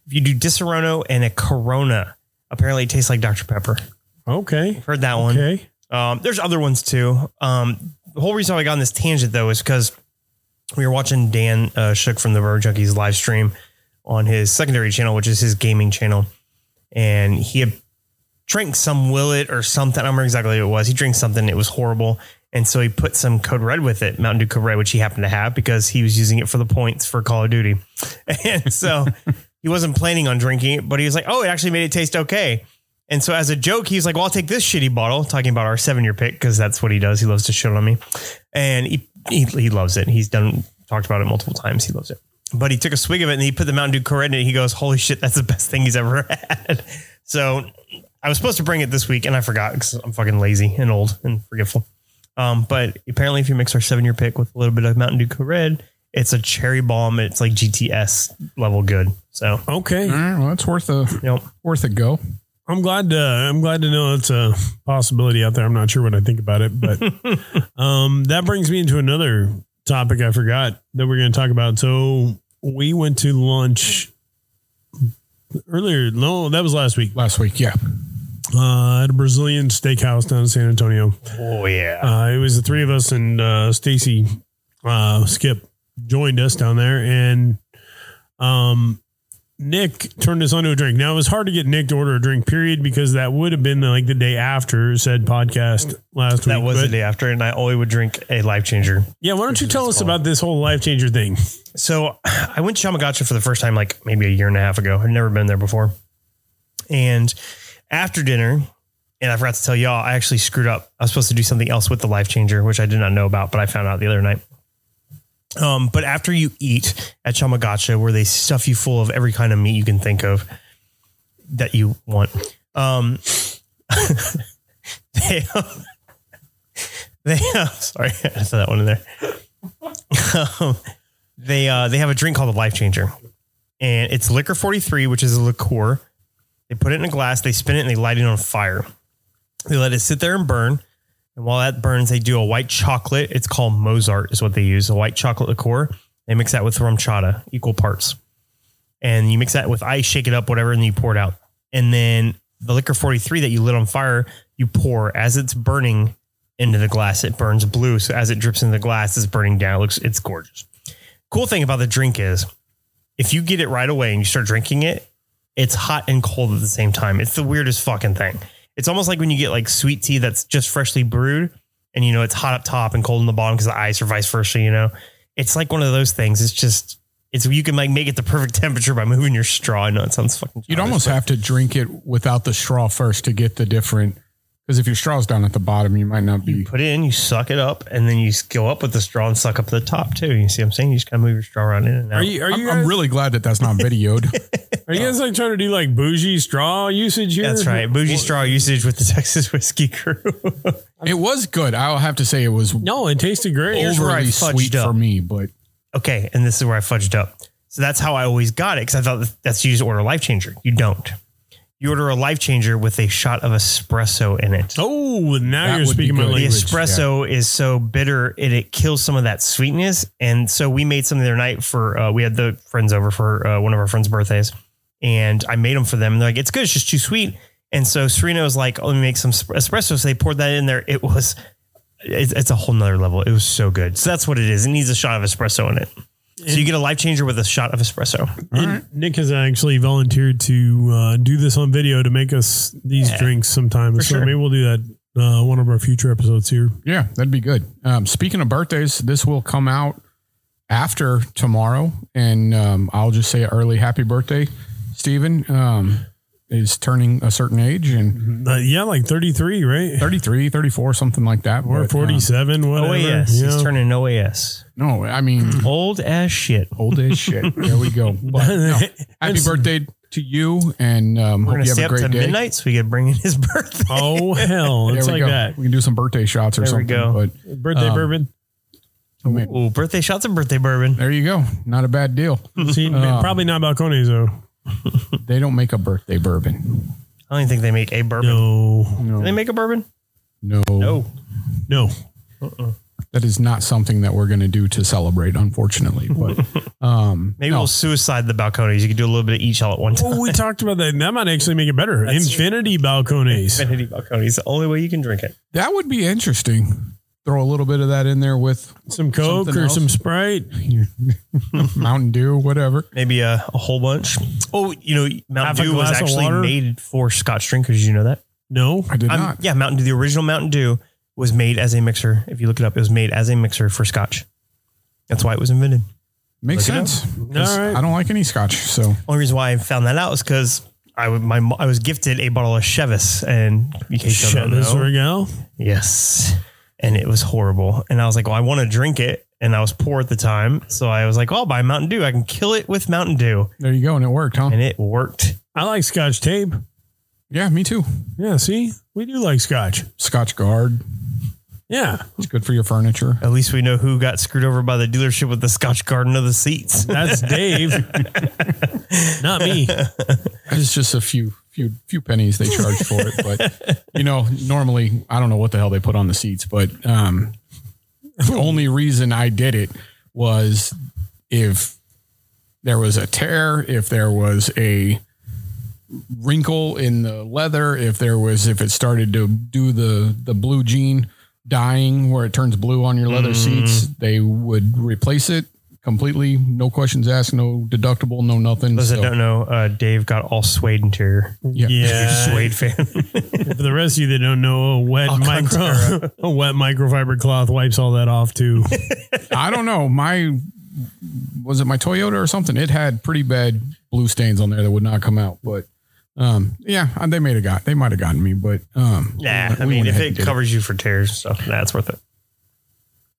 If you do Disaronno and a Corona, apparently it tastes like Dr Pepper. Okay. I've Heard that one. Okay. Um, there's other ones too. Um, the whole reason why I got on this tangent though is because we were watching Dan uh, Shook from the Bird Junkies live stream on his secondary channel, which is his gaming channel, and he had drank some Willet or something. I don't remember exactly what it was. He drank something. It was horrible. And so he put some Code Red with it, Mountain Dew Code Red, which he happened to have because he was using it for the points for Call of Duty. And so he wasn't planning on drinking it, but he was like, oh, it actually made it taste okay. And so as a joke, he's like, well, I'll take this shitty bottle, talking about our seven year pick, because that's what he does. He loves to shit on me. And he, he, he loves it. He's done, talked about it multiple times. He loves it. But he took a swig of it and he put the Mountain Dew Code Red in it. He goes, holy shit, that's the best thing he's ever had. So I was supposed to bring it this week and I forgot because I'm fucking lazy and old and forgetful. Um, but apparently, if you mix our seven year pick with a little bit of Mountain Dew Red, it's a cherry bomb. It's like GTS level good. So, Okay. All right, well, that's worth a you know, worth a go. I'm glad to I'm glad to know it's a possibility out there. I'm not sure what I think about it, but um, that brings me into another topic I forgot that we're going to talk about. So we went to lunch earlier. No, that was last week Last week, yeah. uh, at a Brazilian steakhouse down in San Antonio. oh, yeah. Uh, it was the three of us and uh, Stacy uh, Skip joined us down there, and um, Nick turned us on to a drink. Now it was hard to get Nick to order a drink, period, because that would have been like the day after said podcast last that week. That was But, the day after, and I always would drink a life changer. Yeah, why don't you tell us about this whole life changer thing? So I went to Chama Gaucha for the first time, like maybe a year and a half ago. I'd never been there before. And after dinner, and I forgot to tell y'all, I actually screwed up. I was supposed to do something else with the life changer, which I did not know about, but I found out the other night. Um, but after you eat at Chama Gaucha, where they stuff you full of every kind of meat you can think of that you want, um, they, they, sorry, I said that one in there. Um, they uh, they have a drink called the Life Changer, and it's Licor forty three, which is a liqueur. They put it in a glass, they spin it, and they light it on fire. They let it sit there and burn. And while that burns, they do a white chocolate. It's called Mozart, is what they use. A white chocolate liqueur. They mix that with RumChata, equal parts. And you mix that with ice, shake it up, whatever, and then you pour it out. And then the Licor 43 that you lit on fire, you pour as it's burning into the glass. It burns blue. So as it drips into the glass, it's burning down. It looks, it's gorgeous. Cool thing about the drink is if you get it right away and you start drinking it, it's hot and cold at the same time. It's the weirdest fucking thing. It's almost like when you get like sweet tea that's just freshly brewed and you know it's hot up top and cold in the bottom because the ice or vice versa, you know. It's like one of those things. It's just it's you can like make it the perfect temperature by moving your straw. I know it sounds fucking You'd almost have to drink it without the straw first to get the different Because if your straw's down at the bottom, you might not be. You be. put it in, you suck it up, and then you s- go up with the straw and suck up the top too. You see what I'm saying? You just kind of move your straw around in and out. Are you are I'm, you I'm really glad that that's not videoed. are you guys like trying to do like bougie straw usage here? That's right. Bougie straw usage with the Texas whiskey crew. it was good. I'll have to say it was No, it tasted great. Here's where I overly sweet up. for me, but okay, and this is where I fudged up. So that's how I always got it because I thought that's you just order life changer. You don't. You order a life changer with a shot of espresso in it. Oh, now That you're speaking my good. the language. espresso is so bitter and it kills some of that sweetness. And so we made something the other night for uh, we had the friends over for uh, one of our friends birthdays and i made them for them. And they're like it's good. It's just too sweet. And so serena was like oh, let me make some sp- espresso. So they poured that in there. It was it's, it's a whole nother level. It was so good. So that's what it is. It needs a shot of espresso in it so you get a life changer with a shot of espresso And Nick has actually volunteered to uh, do this on video to make us these Yeah, drinks sometime. So sure. maybe we'll do that uh, one of our future episodes here. yeah, that'd be good. Um, speaking of birthdays, this will come out after tomorrow, and um, I'll just say early happy birthday, Stephen. Um, is turning a certain age and Uh, yeah, like 33, right? 33, 34, something like that. Or But, uh, 47, whatever. oas you he's turning oas no, I mean, old as shit old as shit. There we go. But, no, happy birthday to you, and um, we're hope gonna you stay have up a to great day. midnight so we can bring in his birthday Oh, hell. It's like go. that. We can do some birthday shots or There we something. go. But Birthday Um, bourbon. Oh, Ooh, birthday shots and birthday bourbon. there you go. Not a bad deal. See, uh, probably not Balcones though. They don't make a birthday bourbon. I don't even think they make a bourbon. No. No, Do they make a bourbon? no, No. No. That is not something that we're going to do to celebrate, unfortunately. But um, Maybe no. we'll suicide the Balcones. You can do a little bit of each all at one time. Oh, we talked about that. That might actually make it better. That's Infinity Balcones. Infinity Balcones. The only way you can drink it. that would be interesting. Throw a little bit of that in there with Some Coke or else? some Sprite. Mountain Dew, whatever. Maybe a, a whole bunch. Oh, you know, Mountain a Dew was actually made for Scotch drinkers. Did you know that? No. I did I'm- not. yeah, Mountain Dew. The original Mountain Dew was made as a mixer. If you look it up, it was made as a mixer for Scotch. That's why it was invented. Makes Look it up. sense. 'Cause All right. I don't like any scotch. So Only reason why I found that out is because I would my I was gifted a bottle of Chivas, and in case you Shut don't this know, Regal. Yes. And it was horrible. And I was like, well, I want to drink it. And I was poor at the time. So I was like, well, I'll buy Mountain Dew. I can kill it with Mountain Dew. there you go. And it worked, huh? And it worked. I like Scotch tape. Yeah, me too. Yeah, see, we do like Scotch. Scotchgard. Yeah, It's good for your furniture. At least we know who got screwed over by the dealership with the Scotch garden of the seats. that's Dave, not me. It's just a few few few pennies they charge for it. But you know, normally I don't know what the hell they put on the seats, but um the only reason I did it was if there was a tear, if there was a wrinkle in the leather, if there was if it started to do the the blue jean dyeing where it turns blue on your leather seats, they would replace it completely, no questions asked, no deductible, no nothing. Those So, that don't know, uh, Dave got all suede interior. yeah. Yeah. Suede fan. For the rest of you that don't know, a wet micro, a wet microfiber cloth wipes all that off too. I don't know. My was it my Toyota or something? It had pretty bad blue stains on there that would not come out. But um, yeah, they may have got they might have gotten me, but um, nah, I we mean, if ahead and it covers you for tears, so that's worth it.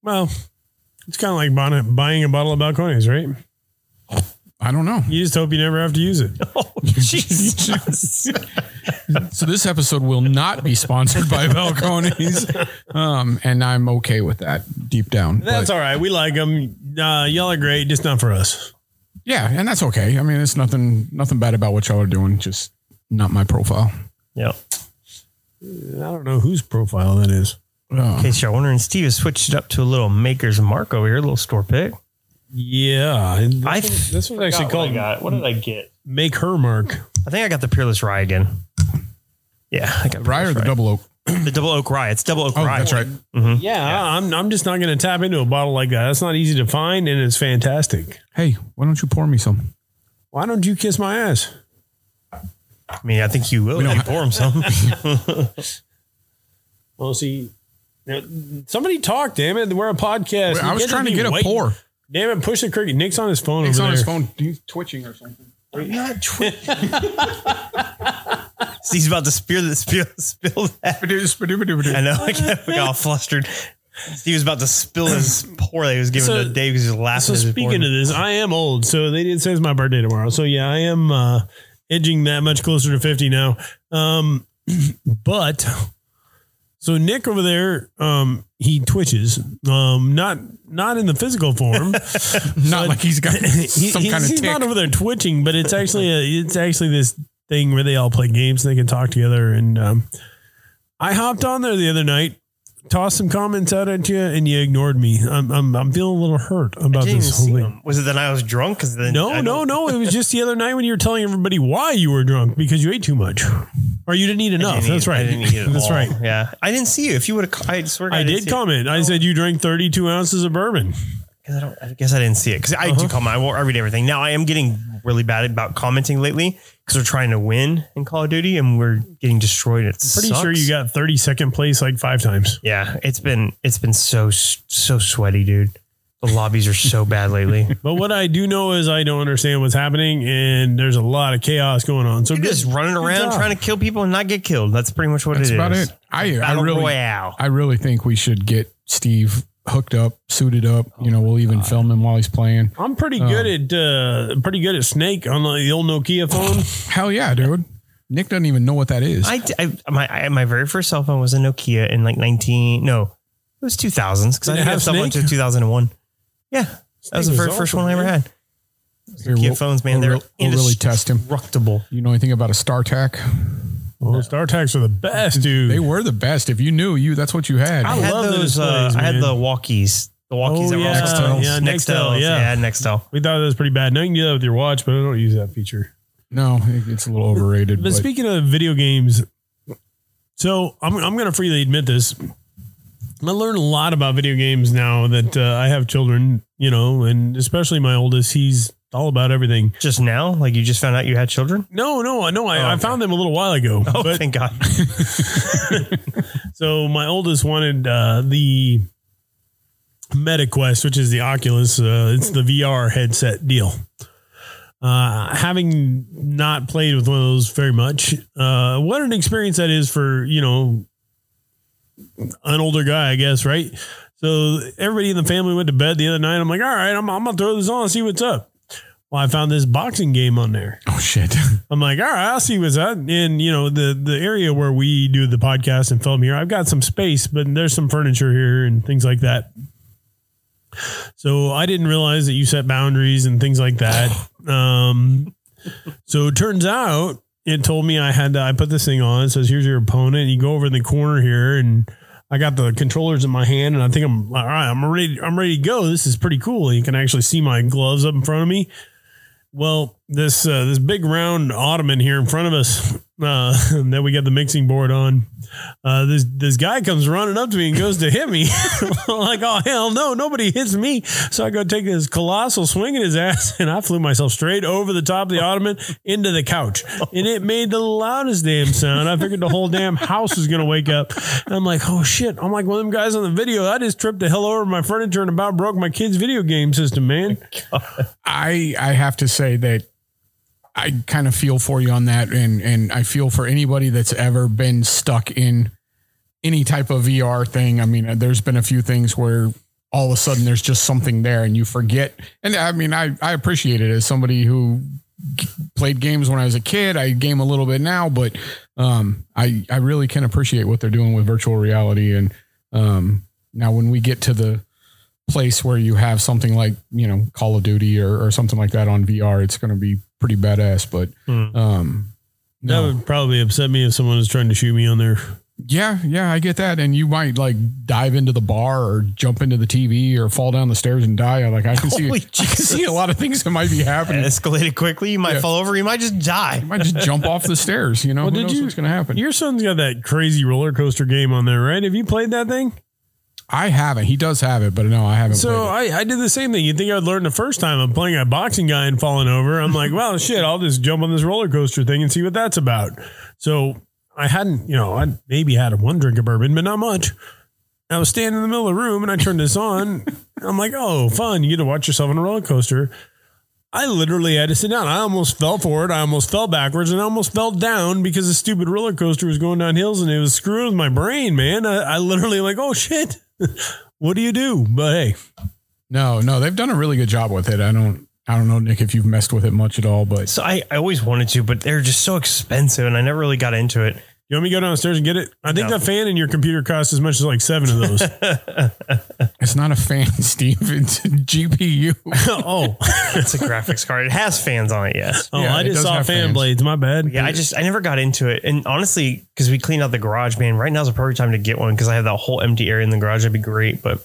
Well, it's kind of like buying, buying a bottle of Balcones, right? I don't know. You just hope you never have to use it. Oh, Jesus. So this episode will not be sponsored by Balcones, um, and I'm okay with that deep down. That's But, all right. We like them. Uh, y'all are great, just not for us. yeah, and that's okay. I mean, it's nothing nothing bad about what y'all are doing. Just not my profile. yeah. I don't know whose profile that is. Uh, In case you're wondering, Steve has switched it up to a little Maker's Mark over here, a little store pick. Yeah, and this, I one, this one's actually called What did I get? Make Her Mark. I think I got the Peerless Rye again. Yeah, I got Rye or Peerless the double oak? the double oak rye. It's double oak Oh, rye. that's right. Yeah, I'm I'm just not going to tap into a bottle like that. That's not easy to find, and it's fantastic. Hey, why don't you pour me some? Why don't you kiss my ass? I mean, I think you will. We don't pour him some. Well, see, somebody talk. Damn it, we're a podcast. I You was can't trying to just be get a waiting. pour. Damn it, push the cricket. Nick's on his phone. Nick's over on his there. phone. He's twitching or something. Not twi- He's about to spear the spill spill that. I know. I got, I got all flustered. He was about to spill his pour that he was giving So- to Dave because he was laughing. So as he was speaking pouring. of this, I am old. So they didn't say it's my birthday tomorrow. So yeah, I am uh, edging that much closer to fifty now. Um, but so Nick over there, um, he twitches. Um, not not in the physical form. Not like he's got He- some he's, kind of he's tick. not over there twitching, but it's actually a, it's actually this thing where they all play games. And they can talk together. And um, I hopped on there the other night, tossed some comments out at you, and you ignored me. I'm I'm, I'm feeling a little hurt about this whole thing. Was it that I was drunk? Then No, I no, no. It was just the other night when you were telling everybody why you were drunk because you ate too much, or you didn't eat enough. didn't That's eat- right. I didn't eat it at That's all. right. Yeah, I didn't see you. If you would have, I swear, I didn't did it. comment. I said you drank 32 ounces of bourbon. 'Cause I, don't, I guess I didn't see it because I Uh-huh. do comment. I, won't- I read everything. Now I am getting really bad about commenting lately because we're trying to win in Call of Duty and we're getting destroyed. It's Pretty sure you got 32nd place like five times. Yeah, it's been it's been so so sweaty, dude. The lobbies are so bad lately. But what I do know is I don't understand what's happening, and there's a lot of chaos going on. So You're good- just running around job. trying to kill people and not get killed. That's pretty much what That's it is. about it. I, I really, Royale. I really think we should get Steve hooked up, suited up. You know, we'll even film him while he's playing. I'm pretty good at uh, pretty good at Snake on the old Nokia phone. Hell yeah, dude. Nick doesn't even know what that is. I, I my I, my very first cell phone was a Nokia in like 19 no, it was 2000s because I Did it didn't have have cell phone until 2001. Yeah, that was the was very first one I ever man. had. Here, Nokia we'll- phones, man, we'll they're we'll really test him. indestructible. You know anything about a StarTAC? Oh, StarTACs are the best, dude. They were the best. If you knew, you that's what you had. I I had love the those. Uh, displays, I had the walkies. The walkies Oh, that yeah, also yeah, Nextel, yeah. I had Nextel. we thought that was pretty bad. Now you can do that with your watch, but I don't use that feature. no, it's a little overrated. But But, speaking of video games, so I'm I'm going to freely admit this. I learn a lot about video games now that uh, I have children, you know, and especially my oldest. He's all about everything. Just now, like you just found out you had children. No, no, no. I, Oh, I okay. found them a little while ago. Oh, but thank God. so my oldest wanted uh, the MetaQuest, which is the Oculus. Uh, it's the VR headset deal. Uh, having not played with one of those very much, uh, what an experience that is for you know an older guy, I guess, right? So everybody in the family went to bed the other night. I'm like, all right, I'm, I'm gonna throw this on and see what's up. Well, I found this boxing game on there. oh shit, I'm like, all right, I'll see what's up. And you know, the the area where we do the podcast and film here, I've got some space, but there's some furniture here and things like that. So I didn't realize that you set boundaries and things like that. Um, so it turns out it told me I had to, I put this thing on. It says, here's your opponent. You go over in the corner here and I got the controllers in my hand and I think I'm all right. I'm ready. I'm ready to go. This is pretty cool. You can actually see my gloves up in front of me. Well, this uh, this big round ottoman here in front of us uh, then we got the mixing board on. Uh, this this guy comes running up to me and goes to hit me. Like, oh hell no, nobody hits me. So I go take this colossal swing at his ass, and I flew myself straight over the top of the ottoman into the couch, and it made the loudest damn sound. I figured the whole damn house was gonna wake up. And I'm like, oh shit! I'm like one of them guys on the video. I just tripped the hell over my furniture and about broke my kid's video game system, man. I I have to say that I kind of feel for you on that, and and I feel for anybody that's ever been stuck in any type of VR thing. I mean, there's been a few things where all of a sudden there's just something there, and you forget. And I mean, I I appreciate it as somebody who played games when I was a kid. I game a little bit now, but um, I I really can appreciate what they're doing with virtual reality, and um, now when we get to the place where you have something like you know Call of Duty or, or something like that on VR, it's going to be pretty badass. But Hmm. um, That would probably upset me if someone was trying to shoot me on there. yeah, yeah, I get that, and you might like dive into the bar or jump into the TV or fall down the stairs and die. Like I can see, I can see a lot of things that might be It happening. escalated quickly. You might Yeah. fall over. You might just die. You might just jump off the stairs. You know, Well, who did knows you- what's going to happen? Your son's got that crazy roller coaster game on there, right? Have you played that thing? I haven't. He does have it, but no, I haven't. So I, I did the same thing. You'd think I'd learn the first time I'm playing a boxing guy and falling over. I'm like, well, shit, I'll just jump on this roller coaster thing and see what that's about. So I hadn't, you know, I maybe had one drink of bourbon, but not much. I was standing in the middle of the room and I turned this on. I'm like, oh, fun. You get to watch yourself on a roller coaster. I literally had to sit down. I almost fell forward. I almost fell backwards and I almost fell down because the stupid roller coaster was going down hills and it was screwing with my brain, man. I, I literally like, oh shit. what do you do? But hey, No, no, they've done a really good job with it. I don't, I don't know, Nick, if you've messed with it much at all, but So I, I always wanted to, but they're just so expensive, and I never really got into it. You want me to go downstairs and get it? I think No. that fan in your computer costs as much as like seven of those. it's not a fan, Steve. It's a GPU. oh, It's a graphics card. It has fans on it, yes. oh, Yeah, I just saw fan fans. blades. My bad. Yeah, I just I never got into it, and honestly, because we cleaned out the garage, man. Right now is a perfect time to get one because I have that whole empty area in the garage. That'd be great, but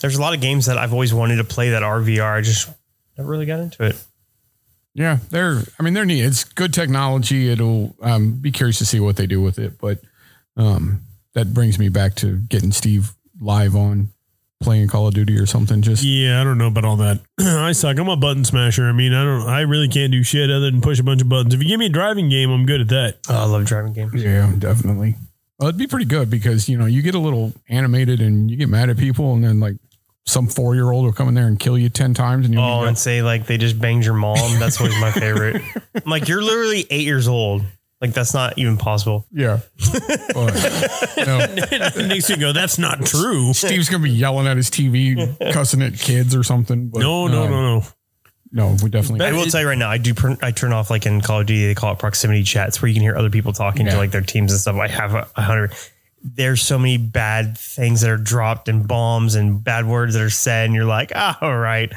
there's a lot of games that I've always wanted to play that are VR. I just never really got into it. Yeah, they're. I mean, they're neat. It's good technology. It'll um, be curious to see what they do with it. But um, that brings me back to getting Steve live on playing Call of Duty or something. Just Yeah, I don't know about all that. I suck. I'm a button smasher. I mean, I don't. I really can't do shit other than push a bunch of buttons. If you give me a driving game, I'm good at that. Oh, I love driving games. yeah, definitely. Well, it'd be pretty good because you know you get a little animated and you get mad at people, and then like some four year old will come in there and kill you ten times, and you'll Oh, and say like they just banged your mom. That's always my favorite. I'm like, you're literally eight years old. Like that's not even possible. yeah. But, no, Next you go. That's not true. Steve's gonna be yelling at his TV, cussing at kids or something. But, No, no, um, no, no. no. We definitely. I will tell you right now, I do. pr- I turn off like in Call of Duty, they call it proximity chats, where you can hear other people talking Yeah. to like their teams and stuff. I have a, a hundred. There's so many bad things that are dropped and bombs and bad words that are said, and you're like, ah, all right.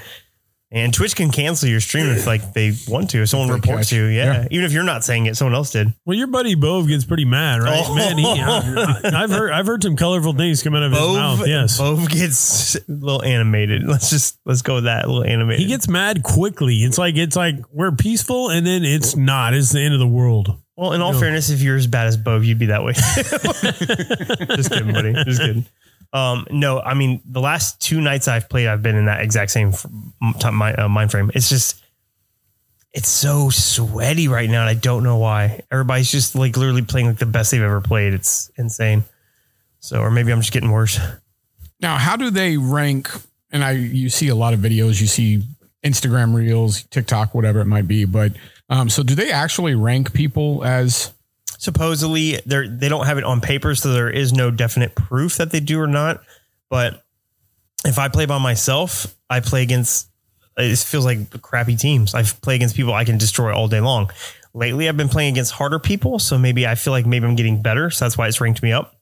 And Twitch can cancel your stream if like they want to. If someone they reports catch. you, yeah. Yeah. Even if you're not saying it, someone else did. Well, your buddy Bove gets pretty mad, right? Oh. Man, he, I, have heard I've heard some colorful things come out of his mouth. Yes, Bove gets a little animated. Let's just let's go with that. A little animated. he gets mad quickly. It's like it's like we're peaceful, and then it's not. It's the end of the world. Well, in all fairness, if you're as bad as Bove, you'd be that way. Just kidding, buddy. Just kidding. Um, no, I mean the last two nights I've played, I've been in that exact same f- m- t- my, uh, mind frame. It's just, it's so sweaty right now, and I don't know why. Everybody's just like literally playing like the best they've ever played. It's insane. So, or maybe I'm just getting worse. Now, how do they rank? And I, you see a lot of videos, you see Instagram reels, TikTok, whatever it might be. But um, so, do they actually rank people as? supposedly they're they don't have it on paper so there is no definite proof that they do or not but if i play by myself i play against it feels like crappy teams i play against people i can destroy all day long lately i've been playing against harder people so maybe i feel like maybe i'm getting better so that's why it's ranked me up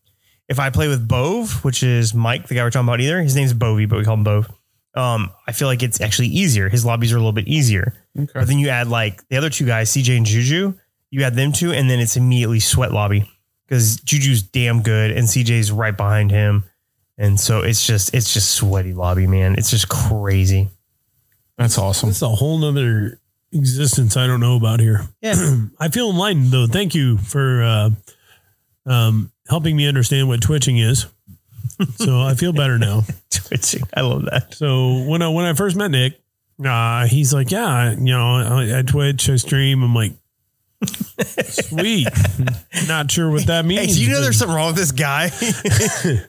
if i play with bove which is mike the guy we're talking about either his name's bovey but we call him bove um, I feel like it's actually easier. His lobbies are a little bit easier. But then you add like the other two guys, CJ and Juju, you add them two, and then it's immediately sweat lobby because Juju's damn good and CJ's right behind him. And so it's just it's just sweaty lobby, man. It's just crazy. That's awesome. It's a whole nother existence I don't know about here. Yeah. I feel enlightened though. Thank you for uh, um, helping me understand what twitching is. so I feel better now. Twitching. I love that. So when I when I first met Nick, uh, he's like, "Yeah, you know, I, I Twitch, I stream." I'm like, "Sweet." Not sure what that means. Hey, do you know there's something wrong with this guy?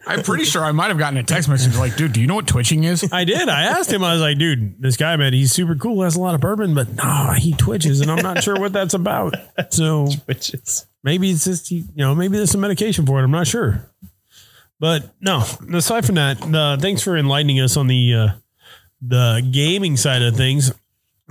I'm pretty sure I might have gotten a text message like, dude, do you know what twitching is? I did. I asked him. I was like, "Dude, this guy, man, he's super cool. Has a lot of bourbon, but no, he twitches, and I'm not sure what that's about." So Twitches. maybe it's just you know maybe there's some medication for it. I'm not sure. But no, aside from that, uh, thanks for enlightening us on the uh, the gaming side of things.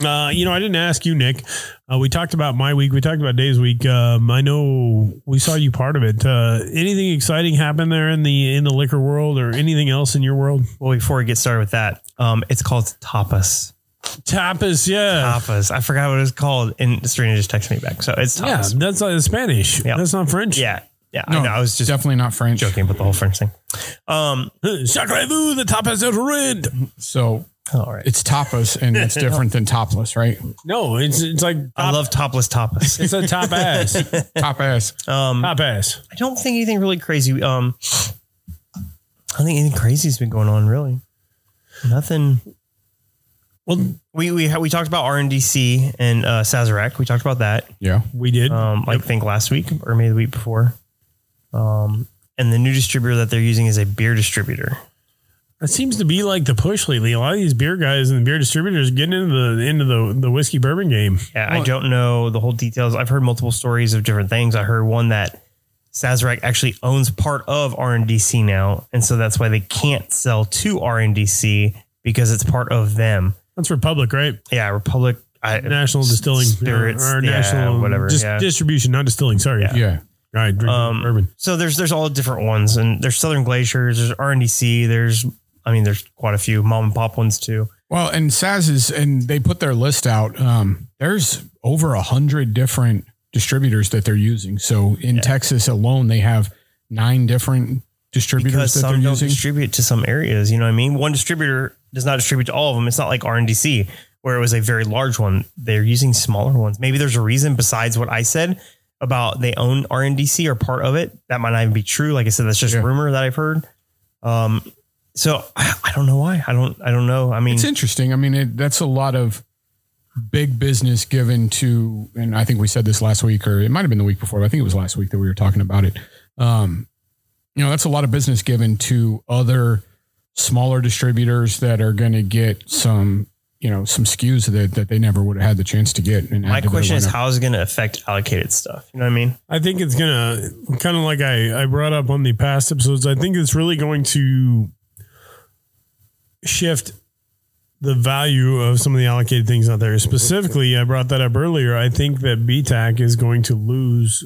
Uh, you know, I didn't ask you, Nick. Uh, we talked about my week. We talked about Dave's week. Um, I know we saw you part of it. Uh, anything exciting happen there in the in the liquor world, or anything else in your world? Well, before we get started with that, um, it's called tapas. Tapas, yeah, Tapas. I forgot what it was called, and Serena just texted me back. So it's yeah. That's uh, Spanish. Yeah. That's not French. Yeah, yeah. No, I know. I was just definitely not French. joking about the whole French thing. Um, Sacrez-vous, the tapas is red. So all right. it's tapas and it's different than topless, right? No, it's it's like I love topless tapas. It's a top ass. Top ass. Um, top ass. I don't think anything really crazy. Um, I don't think anything crazy has been going on. Really, nothing. Well, We we ha- we talked about RNDC and uh, Sazerac. We talked about that. Yeah. we did. Um, I think last week or maybe the week before. Um, and the new distributor that they're using is a beer distributor. It seems to be like the push lately. A lot of these beer guys and the beer distributors getting into the into the the whiskey bourbon game. Yeah, I don't know the whole details. I've heard multiple stories of different things. I heard one that Sazerac actually owns part of RNDC now, and so that's why they can't sell to RNDC because it's part of them. That's Republic, right? Yeah, Republic. I, National Distilling Spirits, or, yeah, national whatever, dis- yeah. distribution, not distilling. Sorry, Yeah. Yeah. right, Um, bourbon. So there's there's all different ones, and there's Southern Glazer's, there's RNDC, there's I mean there's quite a few mom and pop ones too. Well, and Saz is, and they put their list out. Um, there's over a hundred different distributors that they're using. So in Texas alone, they have nine different distributors because that they're don't using. distribute to some areas. You know what I mean? One distributor does not distribute to all of them. It's not like RNDC where it was a very large one. They're using smaller ones. Maybe there's a reason besides what I said about they own RNDC or part of it. That might not even be true. Like I said, that's just Yeah. rumor that I've heard. Um, so I, I don't know why. I don't. I don't know. I mean, It's interesting. I mean, it, that's a lot of big business given to, and I think we said this last week, or it might have been the week before. But I think it was last week that we were talking about it. Um, you know, that's a lot of business given to other smaller distributors that are going to get some, you know, some SKUs that, that they never would have had the chance to get. And my to question is, how is it going to affect allocated stuff? You know what I mean? I think it's gonna kind of like I, I brought up on the past episodes. I think it's really going to shift the value of some of the allocated things out there. Specifically, I brought that up earlier. I think that BTAC is going to lose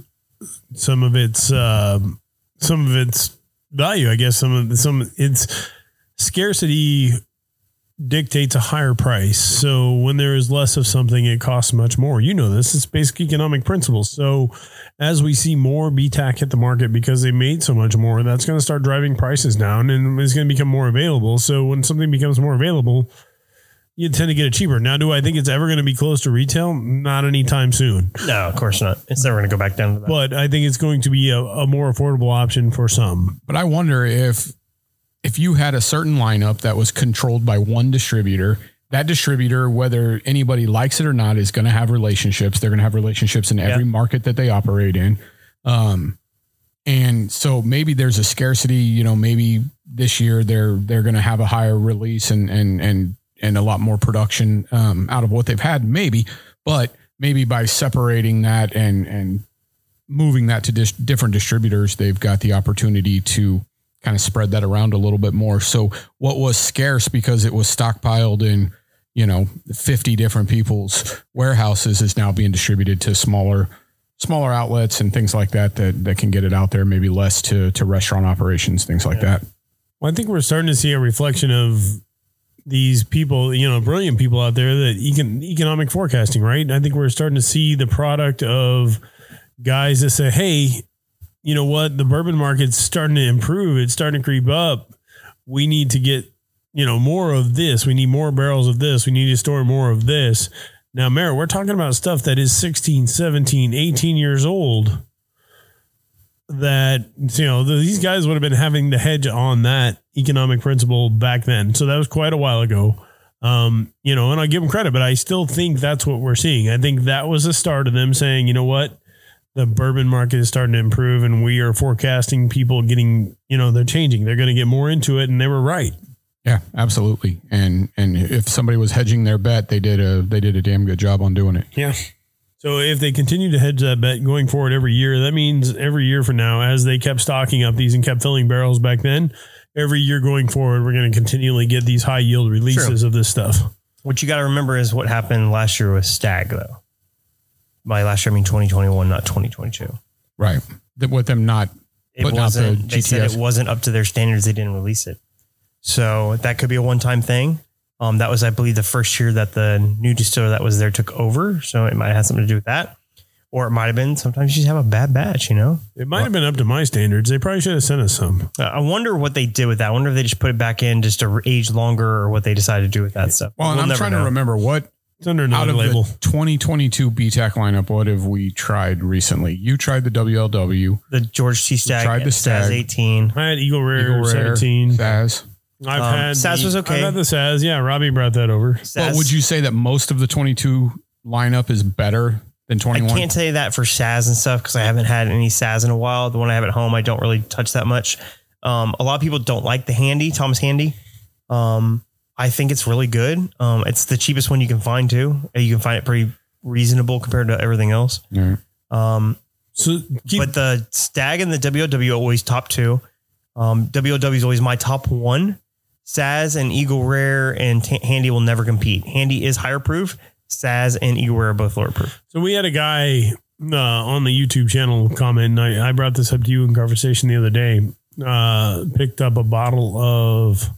some of its um some of its value. I guess some of the, some its scarcity dictates a higher price. So when there is less of something, it costs much more. You know this. It's basic economic principles. So as we see more BTAC hit the market because they made so much more, that's going to start driving prices down and it's going to become more available. So when something becomes more available, you tend to get it cheaper. Now, do I think it's ever going to be close to retail? Not anytime soon. No, of course not. It's never going to go back down to that. But I think it's going to be a, a more affordable option for some. But I wonder if if you had a certain lineup that was controlled by one distributor, that distributor, whether anybody likes it or not, is going to have relationships. They're going to have relationships in every Yeah. market that they operate in. Um, and so maybe there's a scarcity. You know, maybe this year they're they're going to have a higher release and and and and a lot more production um, out of what they've had. Maybe, but maybe by separating that and and moving that to dis- different distributors, they've got the opportunity to kind of spread that around a little bit more. So what was scarce because it was stockpiled in, you know, 50 different people's warehouses is now being distributed to smaller smaller outlets and things like that that that can get it out there maybe less to to restaurant operations things like that. Well, I think we're starting to see a reflection of these people, you know, brilliant people out there that econ- economic forecasting, right? I think we're starting to see the product of guys that say, "Hey, you know what? The bourbon market's starting to improve. It's starting to creep up. We need to get, you know, more of this. We need more barrels of this. We need to store more of this." Now, Merritt, we're talking about stuff that is 16, 17, 18 years old that you know these guys would have been having the hedge on that economic principle back then. So that was quite a while ago. Um, you know, and I give them credit, but I still think that's what we're seeing. I think that was the start of them saying, you know what, the bourbon market is starting to improve, and we are forecasting people getting, you know, they're changing. They're going to get more into it, and they were right. Yeah, absolutely. And and if somebody was hedging their bet, they did a they did a damn good job on doing it. Yeah. So if they continue to hedge that bet going forward every year, that means every year from now, as they kept stocking up these and kept filling barrels back then, every year going forward, we're going to continually get these high yield releases of this stuff. What you got to remember is what happened last year with Stagg, though. By last year, I mean 2021, not 2022. Right. That with them not It putting out the wasn't. They said it wasn't up to their standards. They didn't release it. So that could be a one-time thing. Um, that was, I believe, the first year that the new distiller that was there took over. So it might have something to do with that, or it might have been. Sometimes you just have a bad batch, you know. It might have been up to my standards. They probably should have sent us some. Uh, I wonder what they did with that. I wonder if they just put it back in just to age longer, or what they decided to do with that stuff. well, and We'll I'm trying know. to remember what It's under out another of label. the 2022 BTAC lineup, what have we tried recently? You tried the WLW, the George T. Stagg, tried the Stagg Stagg. 18. I had Eagle Rare, Eagle Rare, 17. Saz. I've Um, had Saz the- was okay. I've had the Saz. Yeah, Robbie brought that over. But would you say that most of the 22 lineup is better than I 21? can't say that for Saz and stuff because I haven't had any Saz in a while. The one I have at home, I don't really touch that much. Um, a lot of people don't like the Handy, Thomas Handy. Um, I think it's really good. Um, it's the cheapest one you can find too. You can find it pretty reasonable compared to everything else. Right. Um, So keep, but the Stagg and the WOW always top two. Um, WOW is always my top one. Saz and Eagle Rare and T- Handy will never compete. Handy is higher proof. Saz and Eagle Rare are both lower proof. So we had a guy uh, on the YouTube channel comment, and I, I brought this up to you in conversation the other day. Uh, picked up a bottle of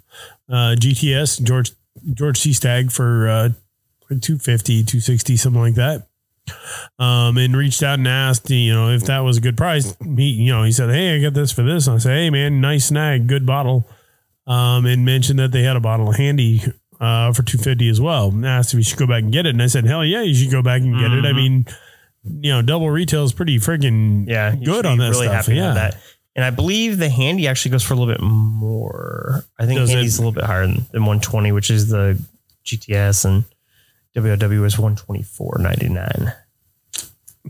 uh, GTS George George T Stagg for uh, 250, 260, something like that. Um, and reached out and asked, you know, if that was a good price. He, you know, he said, "Hey, I got this for this." And I said, "Hey, man, nice snag, good bottle." Um, and mentioned that they had a bottle handy uh, for 250 as well. And asked if he should go back and get it. And I said, hell yeah, you should go back and get it. I mean, you know, double retail is pretty freaking Yeah, good on that stuff. happy Yeah. that. And I believe the handy actually goes for a little bit more. I think Does it? a little bit higher than, than 120, which is the GTS, and WOW is 124.99.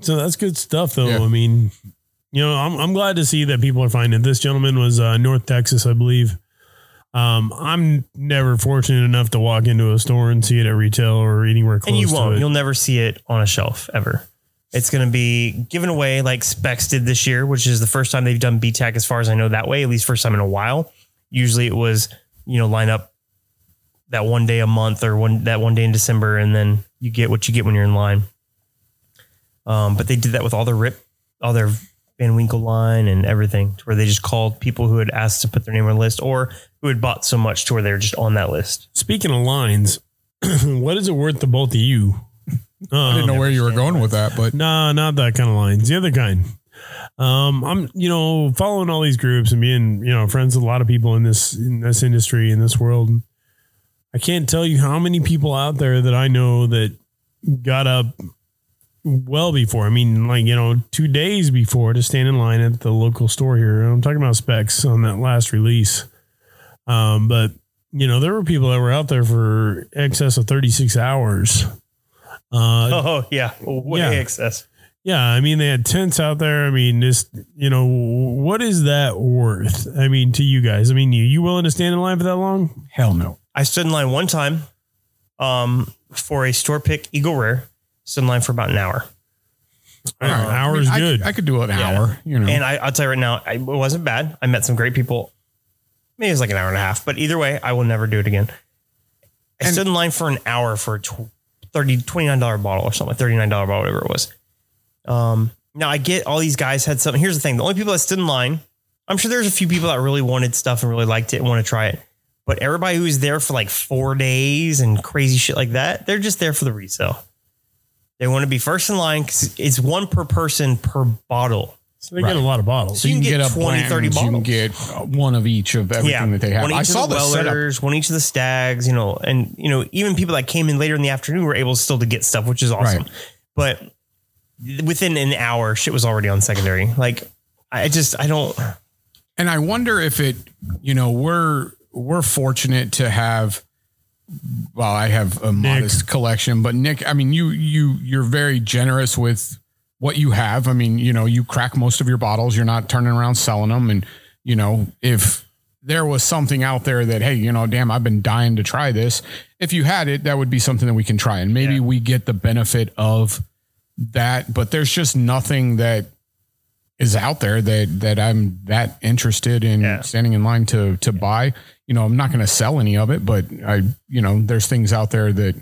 So that's good stuff, though. Yeah. I mean, you know, I'm, I'm glad to see that people are finding it. This gentleman was uh, North Texas, I believe. Um, I'm never fortunate enough to walk into a store and see it at retail or anywhere close and you to won't. it. You'll never see it on a shelf ever. It's going to be given away like Spec's did this year, which is the first time they've done BTAC as far as I know that way, at least first time in a while. Usually it was, you know, line up that one day a month or one that one day in December, and then you get what you get when you're in line. Um, but they did that with all their rip, all their Van Winkle line and everything, to where they just called people who had asked to put their name on the list or who had bought so much to where they're just on that list. Speaking of lines, what is it worth to both of you? I didn't know where you were going with that, but No, not that kind of lines. The other kind. Um, I'm, you know, following all these groups and being, you know, friends with a lot of people in this in this industry in this world. I can't tell you how many people out there that I know that got up well before. I mean, like you know, two days before to stand in line at the local store here. I'm talking about Spec's on that last release. Um, but you know, there were people that were out there for excess of 36 hours. Uh, Oh yeah, way Yeah. excess. yeah, I mean they had tents out there. I mean, just you know, what is that worth? I mean, to you guys. I mean, you you willing to stand in line for that long? hell no. I stood in line one time um, for a store pick Eagle Rare. Stood in line for about an hour. An All right. hour's I mean, I good. could- I, could do an Yeah. hour, you know. And I, I'll tell you right now, I, it wasn't bad. I met some great people. Maybe it was like an hour and a half, but either way, I will never do it again. I And- stood in line for an hour for a tw- 30 $29 bottle or something, $39 bottle, whatever it was. Um, now I get all these guys had something. Here's the thing. The only people that stood in line, I'm sure there's a few people that really wanted stuff and really liked it and want to try it. But everybody who's there for like four days and crazy shit like that, they're just there for the resale. They want to be first in line because it's one per person per bottle. So they get a lot of bottles. So you can get a 20, 30 Blanton's, You can get uh, one of each of everything that they have. One I each saw of the the setup. Wellers, one each of the Staggs, you know, and you know, even people that came in later in the afternoon were able still to get stuff, which is awesome. Right. But within an hour, shit was already on secondary. Like I just I don't And I wonder if it, you know, we're we're fortunate to have. Well, I have a modest collection, but Nick, I mean, you you you're very generous with what you have. I mean, you know, you crack most of your bottles. You're not turning around selling them, and you know, if there was something out there that, hey, you know, damn, I've been dying to try this. If you had it, that would be something that we can try, and maybe Yeah. we get the benefit of that. But there's just nothing that is out there that that I'm that interested in Yeah. standing in line to to buy. You know, I'm not going to sell any of it, but I, you know, there's things out there that,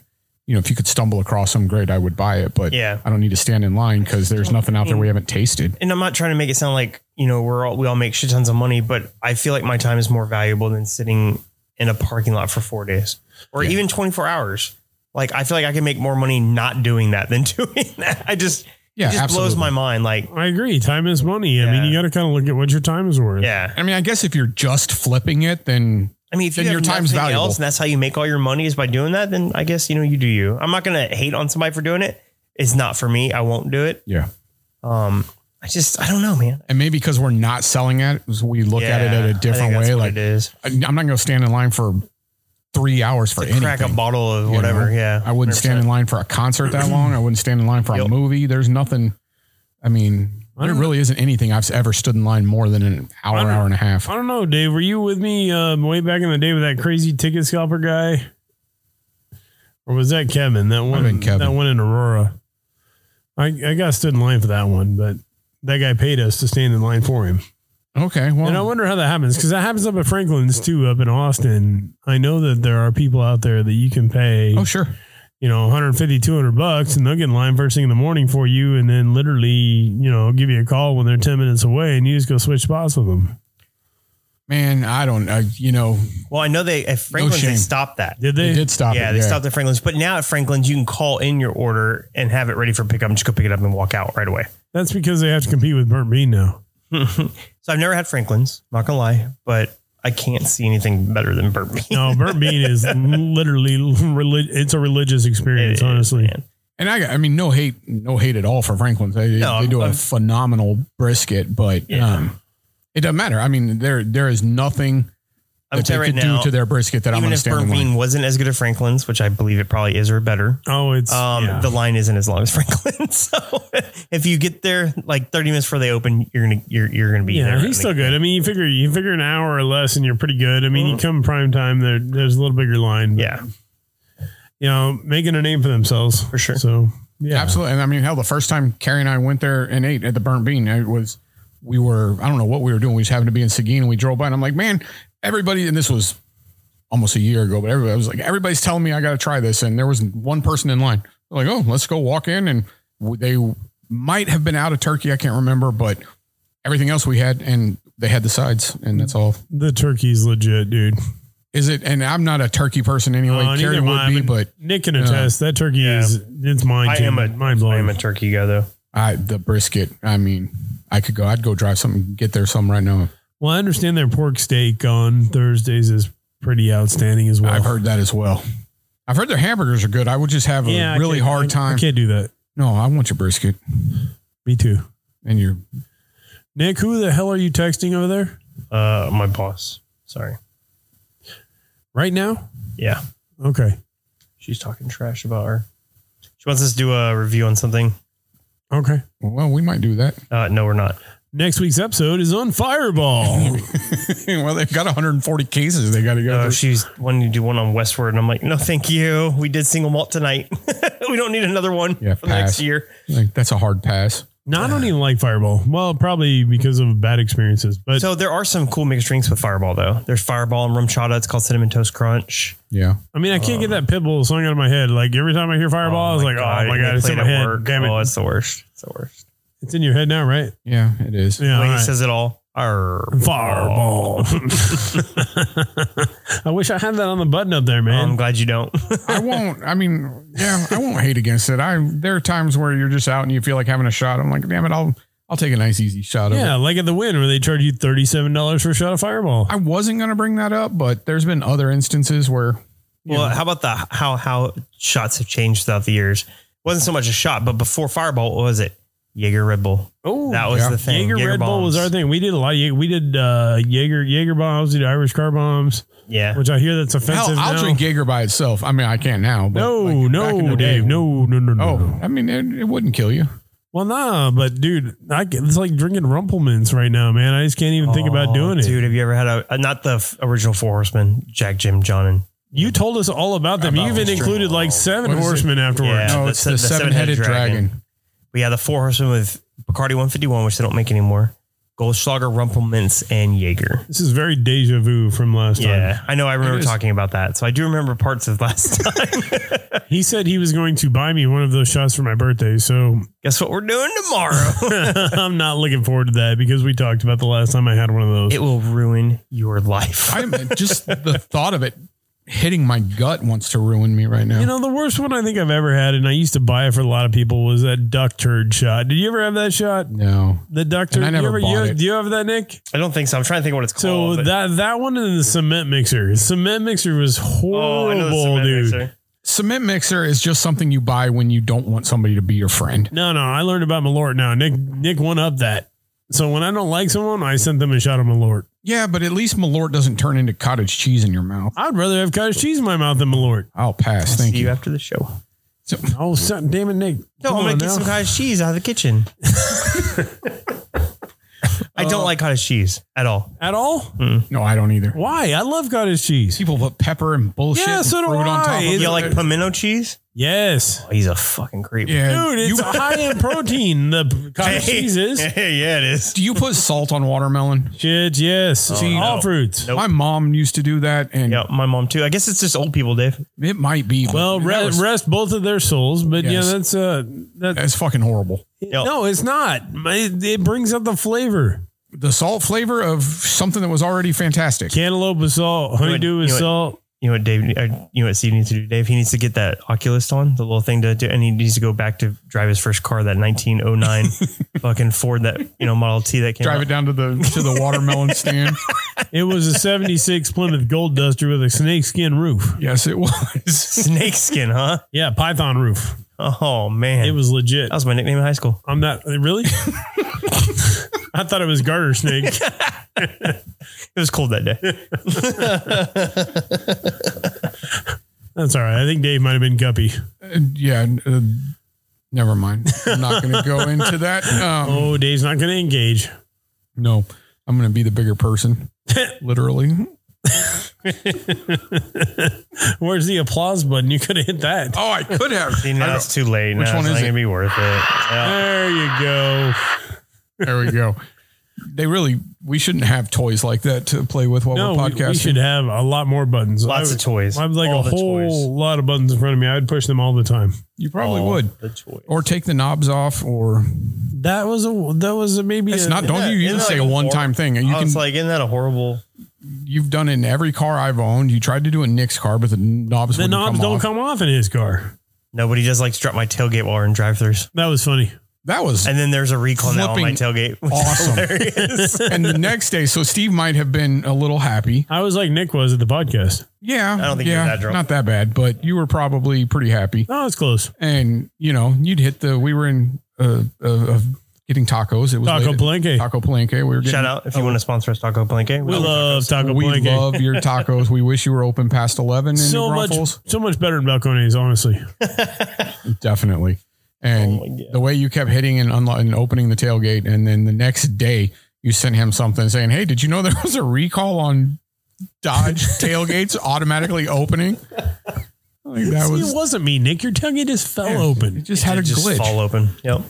you know, if you could stumble across them, great, I would buy it. But Yeah. I don't need to stand in line because there's nothing out there we haven't tasted. and I'm not trying to make it sound like, you know, we're all we all make shit tons of money, but I feel like my time is more valuable than sitting in a parking lot for four days. Or Yeah. even 24 hours. Like I feel like I can make more money not doing that than doing that. I just Yeah, it just blows my mind. Like, I agree. Time is money. I mean, you got to kind of look at what your time is worth. yeah. I mean, I guess if you're just flipping it, then I mean, if you your time's valuable. else and that's how you make all your money is by doing that, then I guess you know you do you. I'm not gonna hate on somebody for doing it. It's not for me. I won't do it. yeah. Um, I just I don't know, man. And maybe because we're not selling it, we look at it Yeah, at a different way. Like it is. I- I'm not going to stand in line for three hours for To anything. crack a bottle of you whatever. know? Yeah, I wouldn't stand in line for a concert that long. I wouldn't stand in line for a Yep. movie. There's nothing. I mean, There really isn't anything I've ever stood in line more than an hour, hour and a half. I don't know, Dave. Were you with me um, way back in the day with that crazy ticket scalper guy, or was that Kevin? That one, Kevin. that one in Aurora. I I got stood in line for that one, but that guy paid us to stand in line for him. Okay, well, And I wonder how that happens because that happens up at Franklin's too, up in Austin. I know that there are people out there that you can pay, oh sure, you know, 150, 200 bucks and they'll get in line first thing in the morning for you and then literally, you know, give you a call when they're 10 minutes away and you just go switch spots with them. man, I don't, uh, you know, Well, I know they at Franklin's shame. they stopped that. Did they they? did stop yeah, it. they stopped at Franklin's, but now at Franklin's you can call in your order and have it ready for pickup and just go pick it up and walk out right away. That's because they have to compete with Burnt Bean now. So I've never had Franklin's, not gonna lie, but I can't see anything better than Burnt Bean. No, Burnt Bean is literally, relig- it's a religious experience, It is, honestly. man. And I, I mean, no hate, no hate at all for Franklin's. They, No, they do a I'm- phenomenal brisket, but Yeah. um, it doesn't matter. I mean, there there is nothing I'm that they telling you could right now, do to their brisket that I'm even going if stand in Burnt. Bean wasn't as good as Franklin's, which I believe it probably is or better, Oh, it's, um, yeah. the line isn't as long as Franklin's. So if you get there like 30 minutes before they open, you're gonna you're you're gonna be yeah, there. he's still good. I mean, you figure you figure an hour or less, and you're pretty good. I mean, you come prime time, there, there's a little bigger line. but, Yeah, you know, making a name for themselves For sure. So yeah, Absolutely. And I mean, hell, the first time Carrie and I went there and ate at the Burnt Bean, it was, we were, I don't know what we were doing. We just happened to be in Seguin and we drove by and I'm like, man, everybody, and this was almost a year ago, but everybody was like, everybody's telling me I got to try this. And there was one person in line. They're like, oh, let's go walk in. And they might have been out of turkey. I can't remember, but everything else we had, and they had the sides, and that's all. The turkey's legit, dude. Is it? And I'm not a turkey person anyway. Uh, Carrie neither would am I, be, but Nick can attest that turkey is it's mind. I am a mind I blowing. am a turkey guy though. I the brisket. I mean, I could go. I'd go drive something, get there some right now. Well, I understand their pork steak on Thursdays is pretty outstanding as well. I've heard that as well. I've heard their hamburgers are good. I would just have a Yeah, I really can't- hard I- time. I can't do that. no, I want your brisket Me too. and your. Nick, who the hell are you texting over there Uh, my boss. Sorry. right now? Yeah, Okay. she's talking trash about her. She wants us to do a review on something. Okay. Well, we might do that. Uh, no, we're not. Next week's episode is on Fireball. well, they've got 140 cases. They got to go. Uh, through. she's wanting to do one on Westward, and I'm like, no, thank you. We did single malt tonight. we don't need another one Yeah, for the next year. Like, that's a hard pass. no, I don't even like Fireball. Well, probably because of bad experiences. But So there are some cool mixed drinks with Fireball though. There's Fireball and RumChata. It's called Cinnamon Toast Crunch. Yeah. I mean, I can't get um, that Pitbull song out of my head. Like every time I hear Fireball, I was oh like, oh my god, it's in played my head. work. Damn it, Oh, it's the worst. It's the worst. It's in your head now, right? Yeah, it is. Yeah. The way all he right. says it all. Arr. Fireball. I wish I had that on the button up there, man. I'm glad you don't. I won't. I mean, yeah, I won't hate against it. I there are times where you're just out and you feel like having a shot. I'm like, damn it, I'll I'll take a nice easy shot of yeah, it. like at the win where they charge you thirty seven dollars for a shot of Fireball. I wasn't gonna bring that up, but there's been other instances where well, how about the how how shots have changed throughout the years? wasn't so much a shot, but before Fireball, what was it? Jaeger Red Bull. Oh, That was yeah. the thing. Jaeger, Red Bull was our thing. We did a lot. Of, we did uh, Jaeger Jaeger bombs, we did Irish car bombs, Yeah. which I hear that's hell, offensive. I'll now. drink Jaeger by itself. I mean, I can't now. But No, like, no, the day- Dave, no, no, no, no. Oh, I mean, it, it wouldn't kill you. Well, nah, but dude, I, get- it's like drinking Rumple Minze right now, man. I just can't even think about Oh, doing it. Dude, have you ever had a, a not the f- original Four Horsemen, Jack, Jim, John, and You told us all about them. you even included like seven What is it? horsemen afterwards. Yeah. No, the it's se- the, the seven headed seven-headed dragon. dragon. We had the Four Horsemen with Bacardi 151, which they don't make anymore. Goldschlager, Rumple Minze, and Jaeger. This is very deja vu from last time. Yeah, I know. I remember is. talking about that, so I do remember parts of last time. time. He said he was going to buy me one of those shots for my birthday. So Guess what we're doing tomorrow? I'm not looking forward to that because we talked about the last time I had one of those. it will ruin your life. I'm just the thought of it hitting my gut wants to ruin me right now. you know, the worst one I think I've ever had, and I used to buy it for a lot of people, was that duck turd shot. Did you ever have that shot? no. The duck turd. I never you ever, bought you, it. Do you have that, Nick? I don't think so. I'm trying to think what it's So called. but- that that one and the cement mixer. Cement mixer was oh, I know the horrible, cement dude. mixer. Cement mixer is just something you buy when you don't want somebody to be your friend. No, no, I learned about Malort now. Nick Nick went up that. So when I don't like someone, I sent them a shot of Malort. Yeah, but at least Malort doesn't turn into cottage cheese in your mouth. I'd rather have cottage cheese in my mouth than Malort. I'll pass. Thank you. See you you. after the show. Oh, son, damn it, Nick. No, Come I'm gonna get now. some cottage cheese out of the kitchen. I don't Uh, like cottage cheese at all. At all? No, I don't either. Why? I love cottage cheese. People put pepper and bullshit Yeah, and so do fruit on I. top of it. You like pimento cheese? Yes. Oh, he's a fucking creep. Yeah, Dude, it's you, high in protein. The cottage cheese is. yeah, it is. do you put salt on watermelon? Shit, yes. See, all fruits. Nope. My mom used to do that, and Yeah, my mom too. I guess it's just old people, Dave. it might be. Well, re- was- rest both of their souls, but Yes. yeah, that's uh, that. that's fucking horrible. Yep. No, it's not. It, it brings out the flavor. The salt flavor of something that was already fantastic. Cantaloupe with salt, honeydew with you what- salt. You know what, Dave? uh, You know what Steve needs to do, Dave? He needs to get that Oculus on, the little thing to do, and he needs to go back to drive his first car, that 1909 fucking Ford, that you know Model T that came Drive out. it down to the to the watermelon stand. It was a '76 Plymouth Gold Duster with a snakeskin roof. Yes, it was. Snake skin, huh? Yeah, python roof. Oh man, It was legit. that was my nickname in high school. I'm not really. I thought it was garter snake. It was cold that day. That's all right. I think Dave might have been Guppy. Uh, yeah. Uh, never mind. I'm not going to go into that. Um, Oh, Dave's not going to engage. No, I'm going to be the bigger person. Literally. Where's the applause button? You could have hit that. Oh, I could have. See, now it's too late. Which now one it's is not it? gonna be worth it. Yeah. There you go. There we go. They really, we shouldn't have toys like that to play with while No, we're podcasting. we should have a lot more buttons. Lots I, of toys. I have like All a whole toys. lot of buttons in front of me. I'd push them all the time. you probably All would. The toys. Or take the knobs off, or That was a that was a maybe. it's a, not. Don't that- you isn't even say like a a one-time thing? You oh, can. it's like, isn't that a horrible? you've done it in every car I've owned. You tried to do a in Nick's car, but the knobs The knobs come don't off. come off in his car. Nobody does like to drop my tailgate while we're in drive-throughs. That was funny. That was And then there's a recall now on my tailgate. awesome. and the next day, so Steve might have been a little happy. I was like Nick was at the podcast. Yeah, I don't think you were yeah, that drunk. not that bad, but you were probably pretty happy. Oh, it's close. And you know, you'd hit the. We were in uh, uh, getting tacos. It was Taco late- Palenque. Taco Palenque. We were getting, Shout out if you want to sponsor us, Taco Palenque. We love Taco We Palenque. love your tacos. We wish you were open past eleven in so New much, so much better than Balcones, honestly. Definitely. And Oh the way you kept hitting and, unlo- and opening the tailgate, and then the next day you sent him something saying, "Hey, did you know there was a recall on Dodge tailgates automatically opening?" Like that See, was it wasn't me, Nick. Your tailgate just fell it open. It just had a just glitch. fall open. Yep.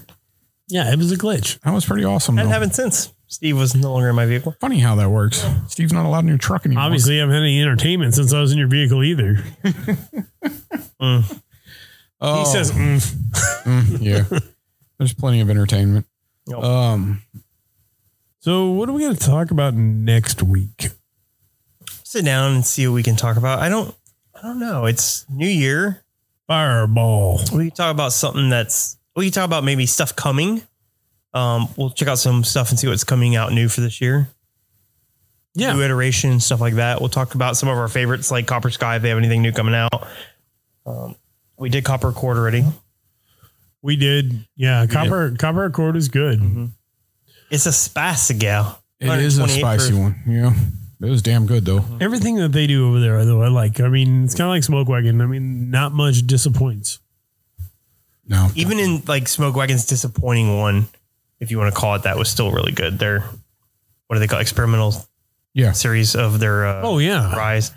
Yeah, it was a glitch. That was pretty awesome. I Though. haven't since. Steve was no longer in my vehicle. Funny how that works. Steve's not allowed in your truck anymore. Obviously, I haven't had any entertainment since I was in your vehicle either. Mm. Oh, He says, mm. mm, yeah. There's plenty of entertainment. Yep. Um, So, what are we going to talk about next week? Sit down and see what we can talk about. I don't. I don't know. It's New Year. Fireball. We can talk about something that's. We can talk about maybe stuff coming. Um, we'll check out some stuff and see what's coming out new for this year. Yeah, new iteration stuff like that. We'll talk about some of our favorites like Copper Sky if they have anything new coming out. Um, we did Copper Accord already. We did. Yeah. Copper Copper Accord is good. Mm-hmm. It's a spicy gal. it is a spicy proof. one. Yeah. It was damn good though. Everything that they do over there, though, I like. I mean, it's kind of like Smoke Wagon. I mean, not much disappoints. No. Even in like Smoke Wagon's disappointing one, if you want to call it that, was still really good. Their what do they call experimental Yeah. series of their uh, Oh, yeah. fries.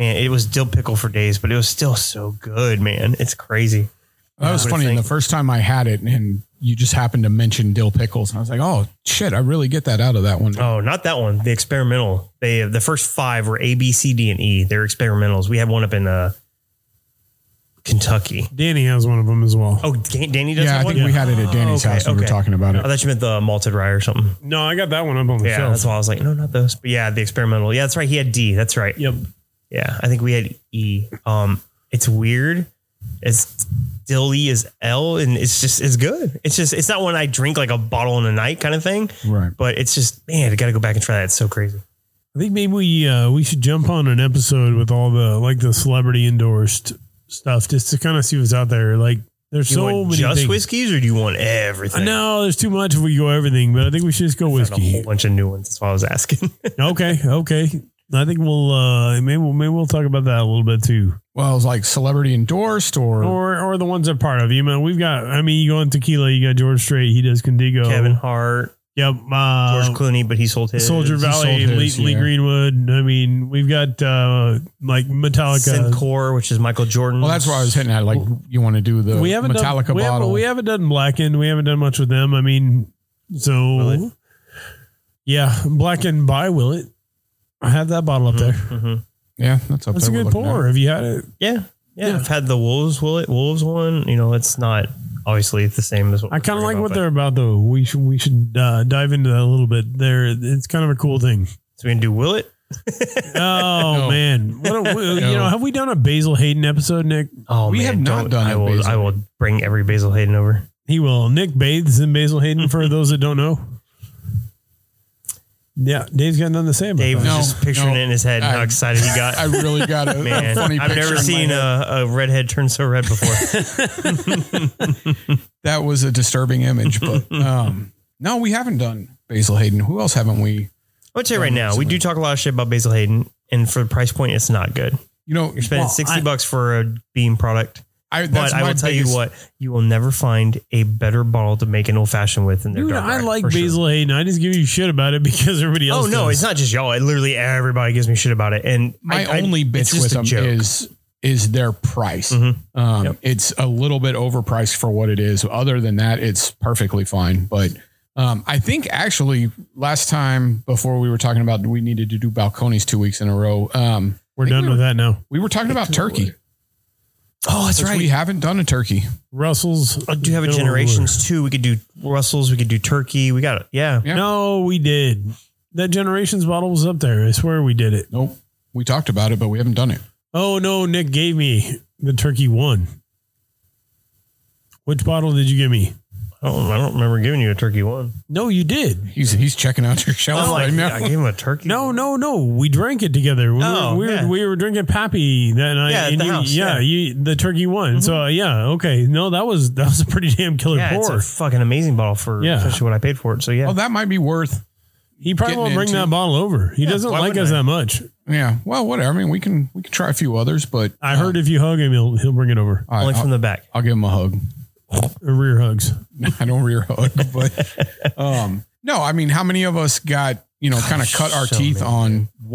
Man, it was dill pickle for days, but it was still so good, man. It's crazy. That was What do you funny. And the first time I had it, and you just happened to mention dill pickles, and I was like, "Oh shit, I really get that out of that one." Oh, not that one. The experimental. They the first five were A, B, C, D, and E. They're experimentals. We had one up in uh, Kentucky. Danny has one of them as well. Oh, Dan- Danny does yeah, I think one. we had it at Danny's okay, house. when We were okay. talking about it. I thought you meant the malted rye or something. No, I got that one up on the Yeah, shelf. that's why I was like, no, not those. But yeah, the experimental. Yeah, that's right. He had D. That's right. Yep. Yeah, I think we had E. Um, it's weird. It's dilly is L, and it's just it's good. It's just it's not one I drink like a bottle in a night kind of thing. Right. But it's just man, I got to go back and try that. It's so crazy. I think maybe we uh, we should jump on an episode with all the like the celebrity endorsed stuff just to kind of see what's out there. Like there's Do you so want many just things. whiskeys, or do you want everything? know there's too much if we go everything, but I think we should just go Found a whole bunch of new ones. That's why I was asking. okay, okay. I think we'll uh maybe we'll, maybe we'll talk about that a little bit too, Well, it's like celebrity endorsed, or or or the ones that are part of you. Man, we've got. I mean, you go on tequila, you got George Strait. He does Código. Kevin Hart, Yep. Uh, George Clooney, but he sold his. Soldier Valley, sold Lee, his, Lee yeah. Greenwood. I mean, we've got uh, like Metallica. Cincoro, which is Michael Jordan. Well, that's where I was hitting at. Like, you want to do the we haven't Metallica done, we bottle? Haven't, we haven't done Blackened. We haven't done much with them. I mean, so Willett. yeah, Blackened by Willett. I have that bottle up there. Mhm. yeah, that's up That's a there. good We're looking pour. at Have you had it? Yeah, yeah. Yeah. I've had the Wolves Will it Wolves one. You know, it's not obviously the same as what I we're kind of talking like about, what but- they're about, though. We should we should uh, dive into that a little bit. There, it's kind of a cool thing. So we can do Will it? Oh man, what a, you know? Have we done a Basil Hayden episode, Nick? Oh, We man, have not don't- done I will. Basil. I will bring every Basil Hayden over. He will. Nick bathes in Basil Hayden. For those that don't know, yeah, Dave's got nothing to say about Dave was that. No, just picturing no. it in his head how I- excited he got. I really got a, a Man, funny I've picture never in my seen head. a, a redhead turn so red before. that was a disturbing image, but um, no, we haven't done Basil Hayden. Who else haven't we? I'll tell you right now, we do talk a lot of shit about Basil Hayden, and for the price point, it's not good. You know, You're spending Well, sixty I- bucks for a Beam product, I, but that's I will tell biggest- you what, you will never find a better bottle to make an old fashioned with than their Dude, dark I rye, like for sure. Basil Hayden. I just give you shit about it because everybody else. Oh no, does. it's not just y'all. It literally everybody gives me shit about it, and My I- I- only it's bitch with them joke. is is their price. Mhm. Um, Yep. It's a little bit overpriced for what it is. Other than that, it's perfectly fine. But um, I think actually last time before we were talking about we needed to do Balcones two weeks in a row. Um, We're done we with were, that now. We were talking about turkey. Oh, that's right. We haven't done a turkey. Russell's. I do have a generations too. We could do Russells. We could do turkey. We got it. Yeah. Yeah. No, we did. That generations bottle was up there. I swear we did it. Nope. We talked about it, but we haven't done it. Oh no, Nick gave me the turkey one. Which bottle did you give me? I don't, I don't remember giving you a turkey one. No, you did. He's he's checking out your shelf I'm like, right now. I gave him a turkey. No, no, no. We drank it together. We, Oh, were, we, yeah. were, we were drinking Pappy that night. Yeah, at and the you, house, Yeah, yeah. Mm-hmm. You, the turkey one. So uh, yeah, okay. No, that was that was a pretty damn killer Yeah, it's pour. a fucking amazing bottle for Yeah. especially what I paid for it. So yeah. Oh, that might be worth. he probably getting won't bring into- that bottle over. He Yeah, doesn't why like wouldn't us I? that much. Yeah. Well, whatever. I mean, we can we can try a few others, but I heard if you hug him, he'll he'll bring it over. all right, Only I'll, from the back. I'll give him a hug. Or rear hugs. I don't rear hug, but um, no. I mean, how many of us got you know kind of cut our so teeth many. on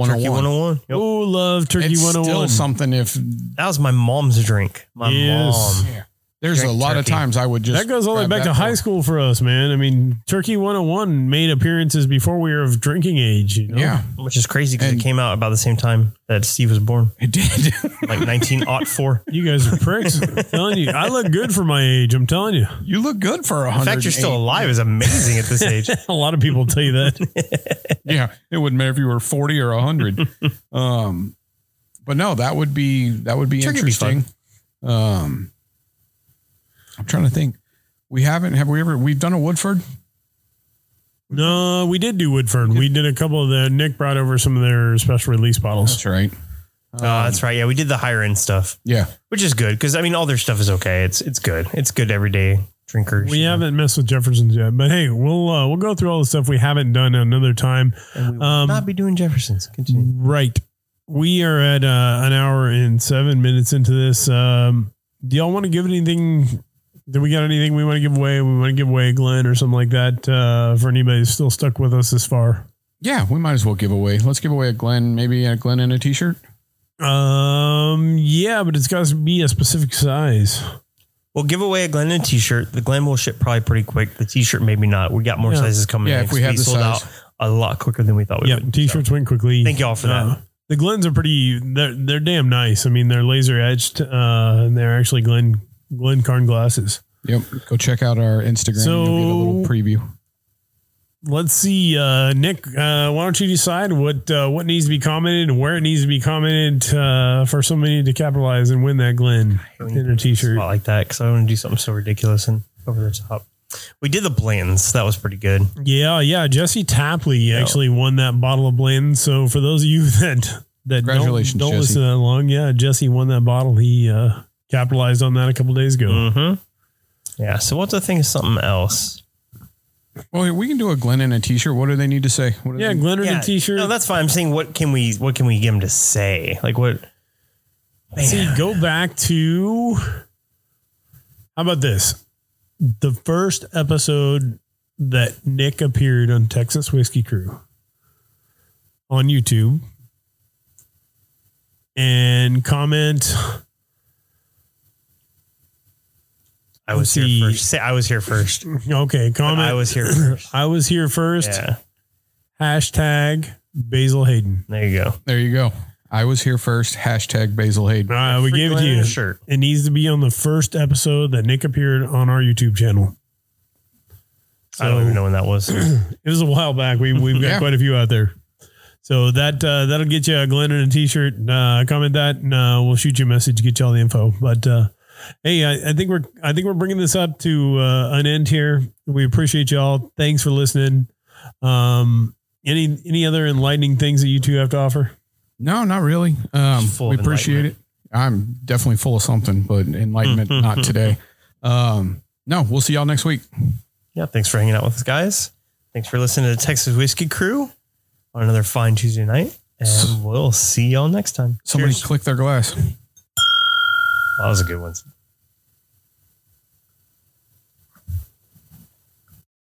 Turkey 101? 101. Yep. Oh, love turkey It's one hundred still something if That was my mom's drink. My Yes. mom. There's a Drink lot of times I would just That goes all the way back to high school for us, man. I mean, Turkey 101 made appearances before we were of drinking age. You know? Yeah, Which is crazy because it came out about the same time that Steve was born, it did. like 1904. You guys are pricks. I'm telling you, I look good for my age. I'm telling you. you look good for a The hundred. fact you're still alive is amazing at this age. A lot of people tell you that. Yeah, it wouldn't matter if you were forty or hundred. um, but no, that would be that would be Turkey would be interesting. um, I'm trying to think. We haven't. Have we ever? We've done a Woodford. No, we did do Woodford. We did a couple of the. Nick brought over some of their special release bottles. That's right. Oh, that's right. Yeah, we did the higher end stuff, Yeah, which is good because I mean, all their stuff is okay. It's it's good. It's good everyday drinkers. We haven't messed with Jefferson's yet, but hey, we'll uh, we'll go through all the stuff we haven't done another time. And we will Um, not be doing Jeffersons. Continue. Right. We are at uh, an hour and seven minutes into this. Um, do y'all want to give anything? Do we got anything we want to give away? We want to give away Glenn or something like that uh, for anybody who's still stuck with us this far. yeah. We might as well give away. Let's give away a Glen. Maybe a Glen and a T-shirt. Um, yeah, but it's got to be a specific size. We'll give away a Glenn a t-shirt The Glenn will ship probably pretty quick. The T-shirt maybe not. We got more Yeah. sizes coming. Yeah, in if we have the sold size. out a lot quicker than we thought we Yeah, would. t-shirts went quickly. Thank y'all for that. Uh, the Glens are pretty. They're they're damn nice. I mean, they're laser edged. Uh, and they're actually Glen Glencairn glasses. Yep. Go check out our Instagram. So- You'll get a little preview. Let's see, uh, Nick. Uh, why don't you decide what uh, what needs to be commented and where it needs to be commented uh, for somebody to capitalize and win that Glen in a t-shirt. spot like that because I want to do something so ridiculous and over the top. We did the blends. That was pretty good. Yeah, yeah. Jesse Tapley actually won that bottle of blend. So for those of you that that don't, don't listen that long, yeah, Jesse won that bottle. He uh, capitalized on that a couple days ago. Mm-hmm. Yeah. So what's the thing of something else? Well, we can do a Glen and a T-shirt. What do they need to say? What Yeah, they- Glen in Yeah. a t-shirt. No, that's fine. I'm saying what can we what can we get him to say? Like what? See, go back to how about this? The first episode that Nick appeared on Texas Whiskey Crew on YouTube and comment. I was Let's here see. first. Say I was here first. Okay, comment. I was here first. I was here first. Yeah. Hashtag Basil Hayden. There you go. There you go. I was here first. Hashtag Basil Hayden. All right, we gave it to you. Shirt. It needs to be on the first episode that Nick appeared on our YouTube channel. I don't even know when that was. It was a while back. We we've got Yeah. quite a few out there. So that uh, that'll get you a Glenn and a T-shirt. Uh, comment that, and uh, we'll shoot you a message, get you all the info. But uh, hey, I, I think we're I think we're bringing this up to uh, an end here. We appreciate y'all. Thanks for listening. Um, any any other enlightening things that you two have to offer? No, not really. Um, Full we appreciate it. I'm definitely full of something, but enlightenment not today. Um, no, we'll see y'all next week. Yeah. Thanks for hanging out with us, guys. Thanks for listening to the Texas Whiskey Crew on another fine Tuesday night. And we'll see y'all next time. Somebody Cheers. click their glass. That was a good one.